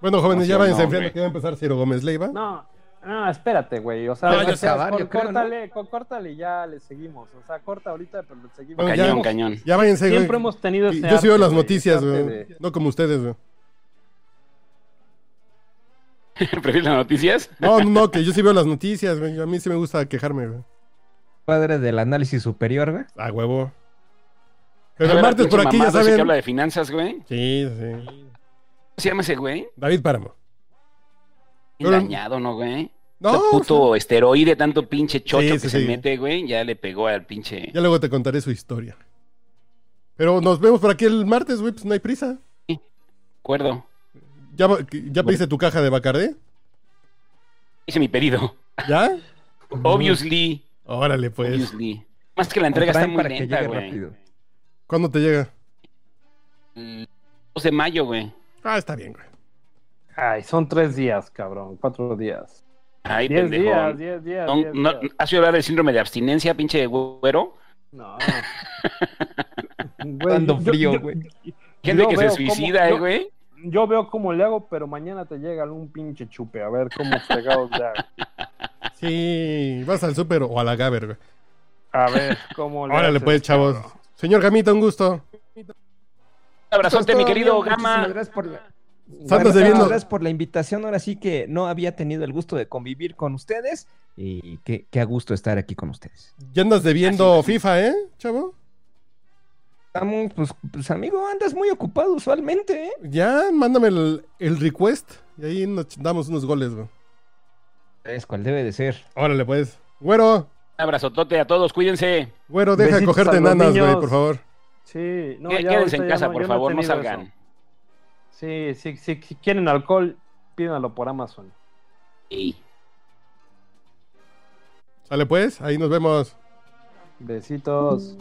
Bueno, jóvenes, ya váyanse enfriando que va a empezar Ciro Gómez Leiva. No, no, espérate, güey. O sea, No, ya acabar, ¿no? córtale, córtale y ya le seguimos. O sea, corta ahorita, pero le seguimos. Bueno, ya- cañón, Hemos- cañón. Ya váyanse, güey. Siempre hemos tenido ese Yo sí veo arte, las noticias, güey. de- No como ustedes, güey. ¿Prefieres las noticias? No, no, no, que yo sí veo las noticias, güey. A mí sí me gusta quejarme, güey. Padre del análisis superior, güey. A huevo. Pero el martes por aquí ya ese que saben. habla de finanzas, güey. Sí, sí. ¿Cómo se llama ese güey? David Páramo. Dañado, ¿no, güey? No, Ese puto esteroide, tanto pinche chocho Sí, que sí, se sí. mete, güey, ya le pegó al pinche. ya luego te contaré su historia. Pero nos vemos por aquí el martes, güey, pues no hay prisa. Acuerdo. ¿Ya, ya pediste tu caja de Bacardé? Hice mi pedido. ¿Ya? Obviously. Órale, pues. Obviously. Más que la entrega está muy lenta, güey. ¿Cuándo te llega? El 2 de mayo, güey. Ah, está bien, güey. Ay, son tres días, cabrón. Cuatro días. Ay, diez pendejo. días, diez días. No, diez no, días. ¿Has oído hablar del síndrome de abstinencia, pinche güero? No. Güey, Dando frío, yo- güey. Gente que se suicida, cómo- eh, yo- güey. Yo veo cómo le hago, pero mañana te llega un pinche chupe. A ver cómo fregados le hago. Sí, vas al súper o a la Gaber, güey. A ver cómo le Órale, haces, pues, chavos. cabrón. Señor Gamita, un gusto. Un abrazote, mi querido Gama. Gracias por la... Santos Bueno, debiendo- Gracias por la invitación. Ahora sí que no había tenido el gusto de convivir con ustedes. Y qué, qué a gusto estar aquí con ustedes. Ya andas debiendo FIFA, ¿eh, chavo? Estamos, pues, pues, amigo, andas muy ocupado usualmente, ¿eh? Ya, mándame el, el request y ahí nos damos unos goles, güey. Es cual debe de ser. Órale, pues. Güero, abrazotote a todos, cuídense. Güero, deja de Besitos cogerte a los enanas, güey, niños. por favor. Sí, no, ya Quédense en casa, no- por no favor, no salgan. Sí, sí, sí, si quieren alcohol, pídanlo por Amazon. Sí. Sale pues, ahí nos vemos. Besitos.